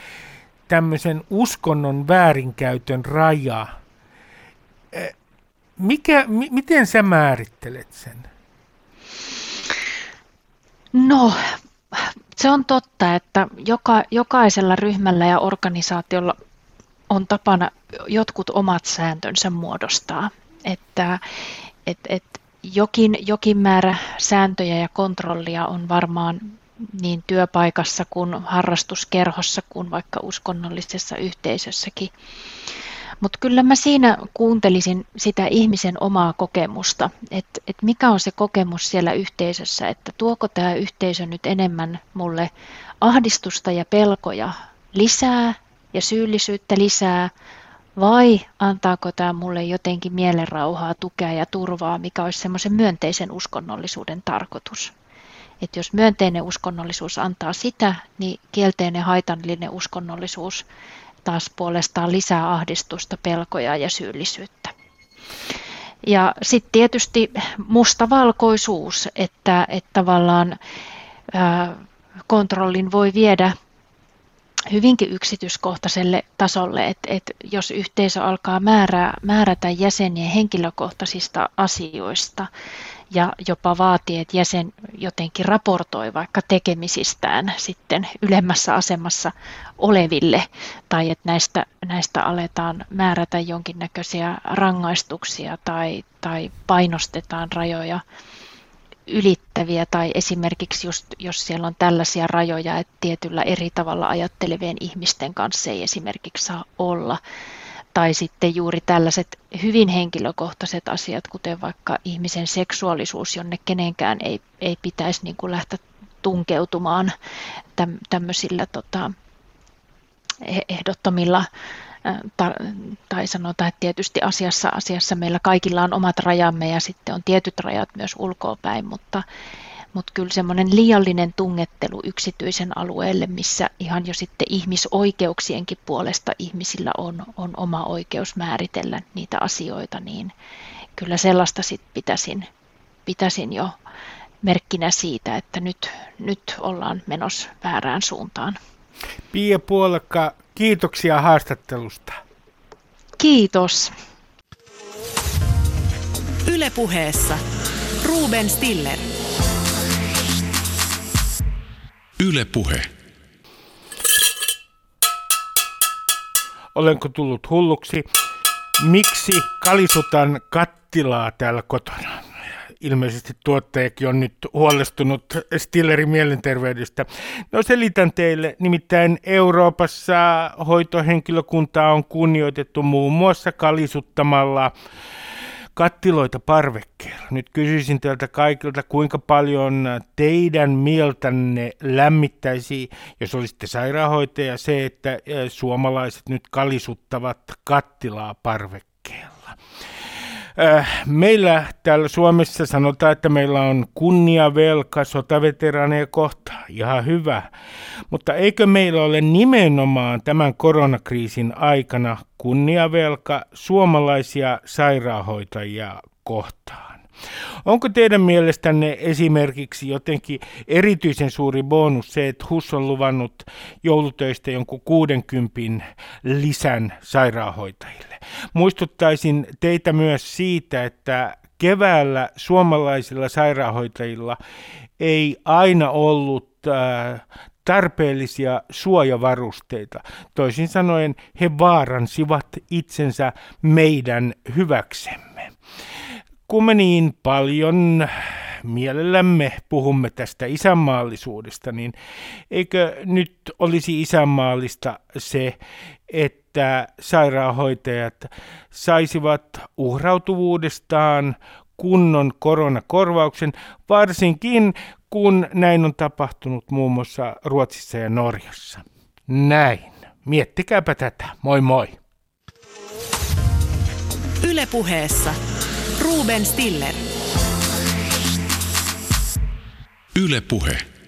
tämmöisen uskonnon väärinkäytön raja? Mikä, m- miten sä määrittelet sen? No, se on totta, että joka, jokaisella ryhmällä ja organisaatiolla on tapana jotkut omat sääntönsä muodostaa. Että et, et jokin, jokin määrä sääntöjä ja kontrollia on varmaan niin työpaikassa kuin harrastuskerhossa kuin vaikka uskonnollisessa yhteisössäkin. Mutta kyllä mä siinä kuuntelisin sitä ihmisen omaa kokemusta, että et mikä on se kokemus siellä yhteisössä, että tuoko tämä yhteisö nyt enemmän mulle ahdistusta ja pelkoja lisää ja syyllisyyttä lisää, vai antaako tämä mulle jotenkin mielenrauhaa, tukea ja turvaa, mikä olisi semmoisen myönteisen uskonnollisuuden tarkoitus. Että jos myönteinen uskonnollisuus antaa sitä, niin kielteinen haitallinen uskonnollisuus taas puolestaan lisää ahdistusta, pelkoja ja syyllisyyttä. Ja sitten tietysti mustavalkoisuus, että, että tavallaan ää, kontrollin voi viedä hyvinkin yksityiskohtaiselle tasolle, että, että jos yhteisö alkaa määrää, määrätä jäsenien henkilökohtaisista asioista ja jopa vaatii, että jäsen jotenkin raportoi vaikka tekemisistään sitten ylemmässä asemassa oleville tai että näistä, näistä aletaan määrätä jonkinnäköisiä rangaistuksia tai, tai painostetaan rajoja ylittäviä tai esimerkiksi just, jos siellä on tällaisia rajoja, että tietyllä eri tavalla ajattelevien ihmisten kanssa ei esimerkiksi saa olla. Tai sitten juuri tällaiset hyvin henkilökohtaiset asiat, kuten vaikka ihmisen seksuaalisuus, jonne kenenkään ei, ei pitäisi niin kuin lähteä tunkeutumaan tämmöisillä tota, ehdottomilla tai sanotaan, että tietysti asiassa, asiassa meillä kaikilla on omat rajamme ja sitten on tietyt rajat myös ulkoapäin, mutta, mutta kyllä semmoinen liiallinen tungettelu yksityisen alueelle, missä ihan jo sitten ihmisoikeuksienkin puolesta ihmisillä on, on oma oikeus määritellä niitä asioita, niin kyllä sellaista sitten pitäisin, pitäisin jo merkkinä siitä, että nyt, nyt ollaan menossa väärään suuntaan. Pia Puolakka, kiitoksia haastattelusta. Kiitos. Ylepuheessa Ruben Stiller. Ylepuhe. Olenko tullut hulluksi? Miksi kalisutan kattilaa täällä kotona? ilmeisesti tuottajakin on nyt huolestunut Stillerin mielenterveydestä. No selitän teille, nimittäin Euroopassa hoitohenkilökuntaa on kunnioitettu muun muassa kalisuttamalla kattiloita parvekkeella. Nyt kysyisin teiltä kaikilta, kuinka paljon teidän mieltänne lämmittäisi, jos olisitte sairaanhoitaja, se, että suomalaiset nyt kalisuttavat kattilaa parvekkeella. Äh, meillä täällä Suomessa sanotaan, että meillä on kunniavelka sotaveteraaneja kohtaan. Ihan hyvä. Mutta eikö meillä ole nimenomaan tämän koronakriisin aikana kunniavelka suomalaisia sairaanhoitajia kohtaan? Onko teidän mielestänne esimerkiksi jotenkin erityisen suuri bonus se, että HUS on luvannut joulutöistä jonkun 60 lisän sairaanhoitajille? Muistuttaisin teitä myös siitä, että keväällä suomalaisilla sairaanhoitajilla ei aina ollut äh, tarpeellisia suojavarusteita. Toisin sanoen he vaaransivat itsensä meidän hyväksemme. Kun me niin paljon mielellämme puhumme tästä isänmaallisuudesta, niin eikö nyt olisi isänmaallista se, että sairaanhoitajat saisivat uhrautuvuudestaan kunnon koronakorvauksen, varsinkin kun näin on tapahtunut muun muassa Ruotsissa ja Norjassa. Näin. Miettikääpä tätä. Moi moi. Ylepuheessa Ruben Stiller. Yle Puhe.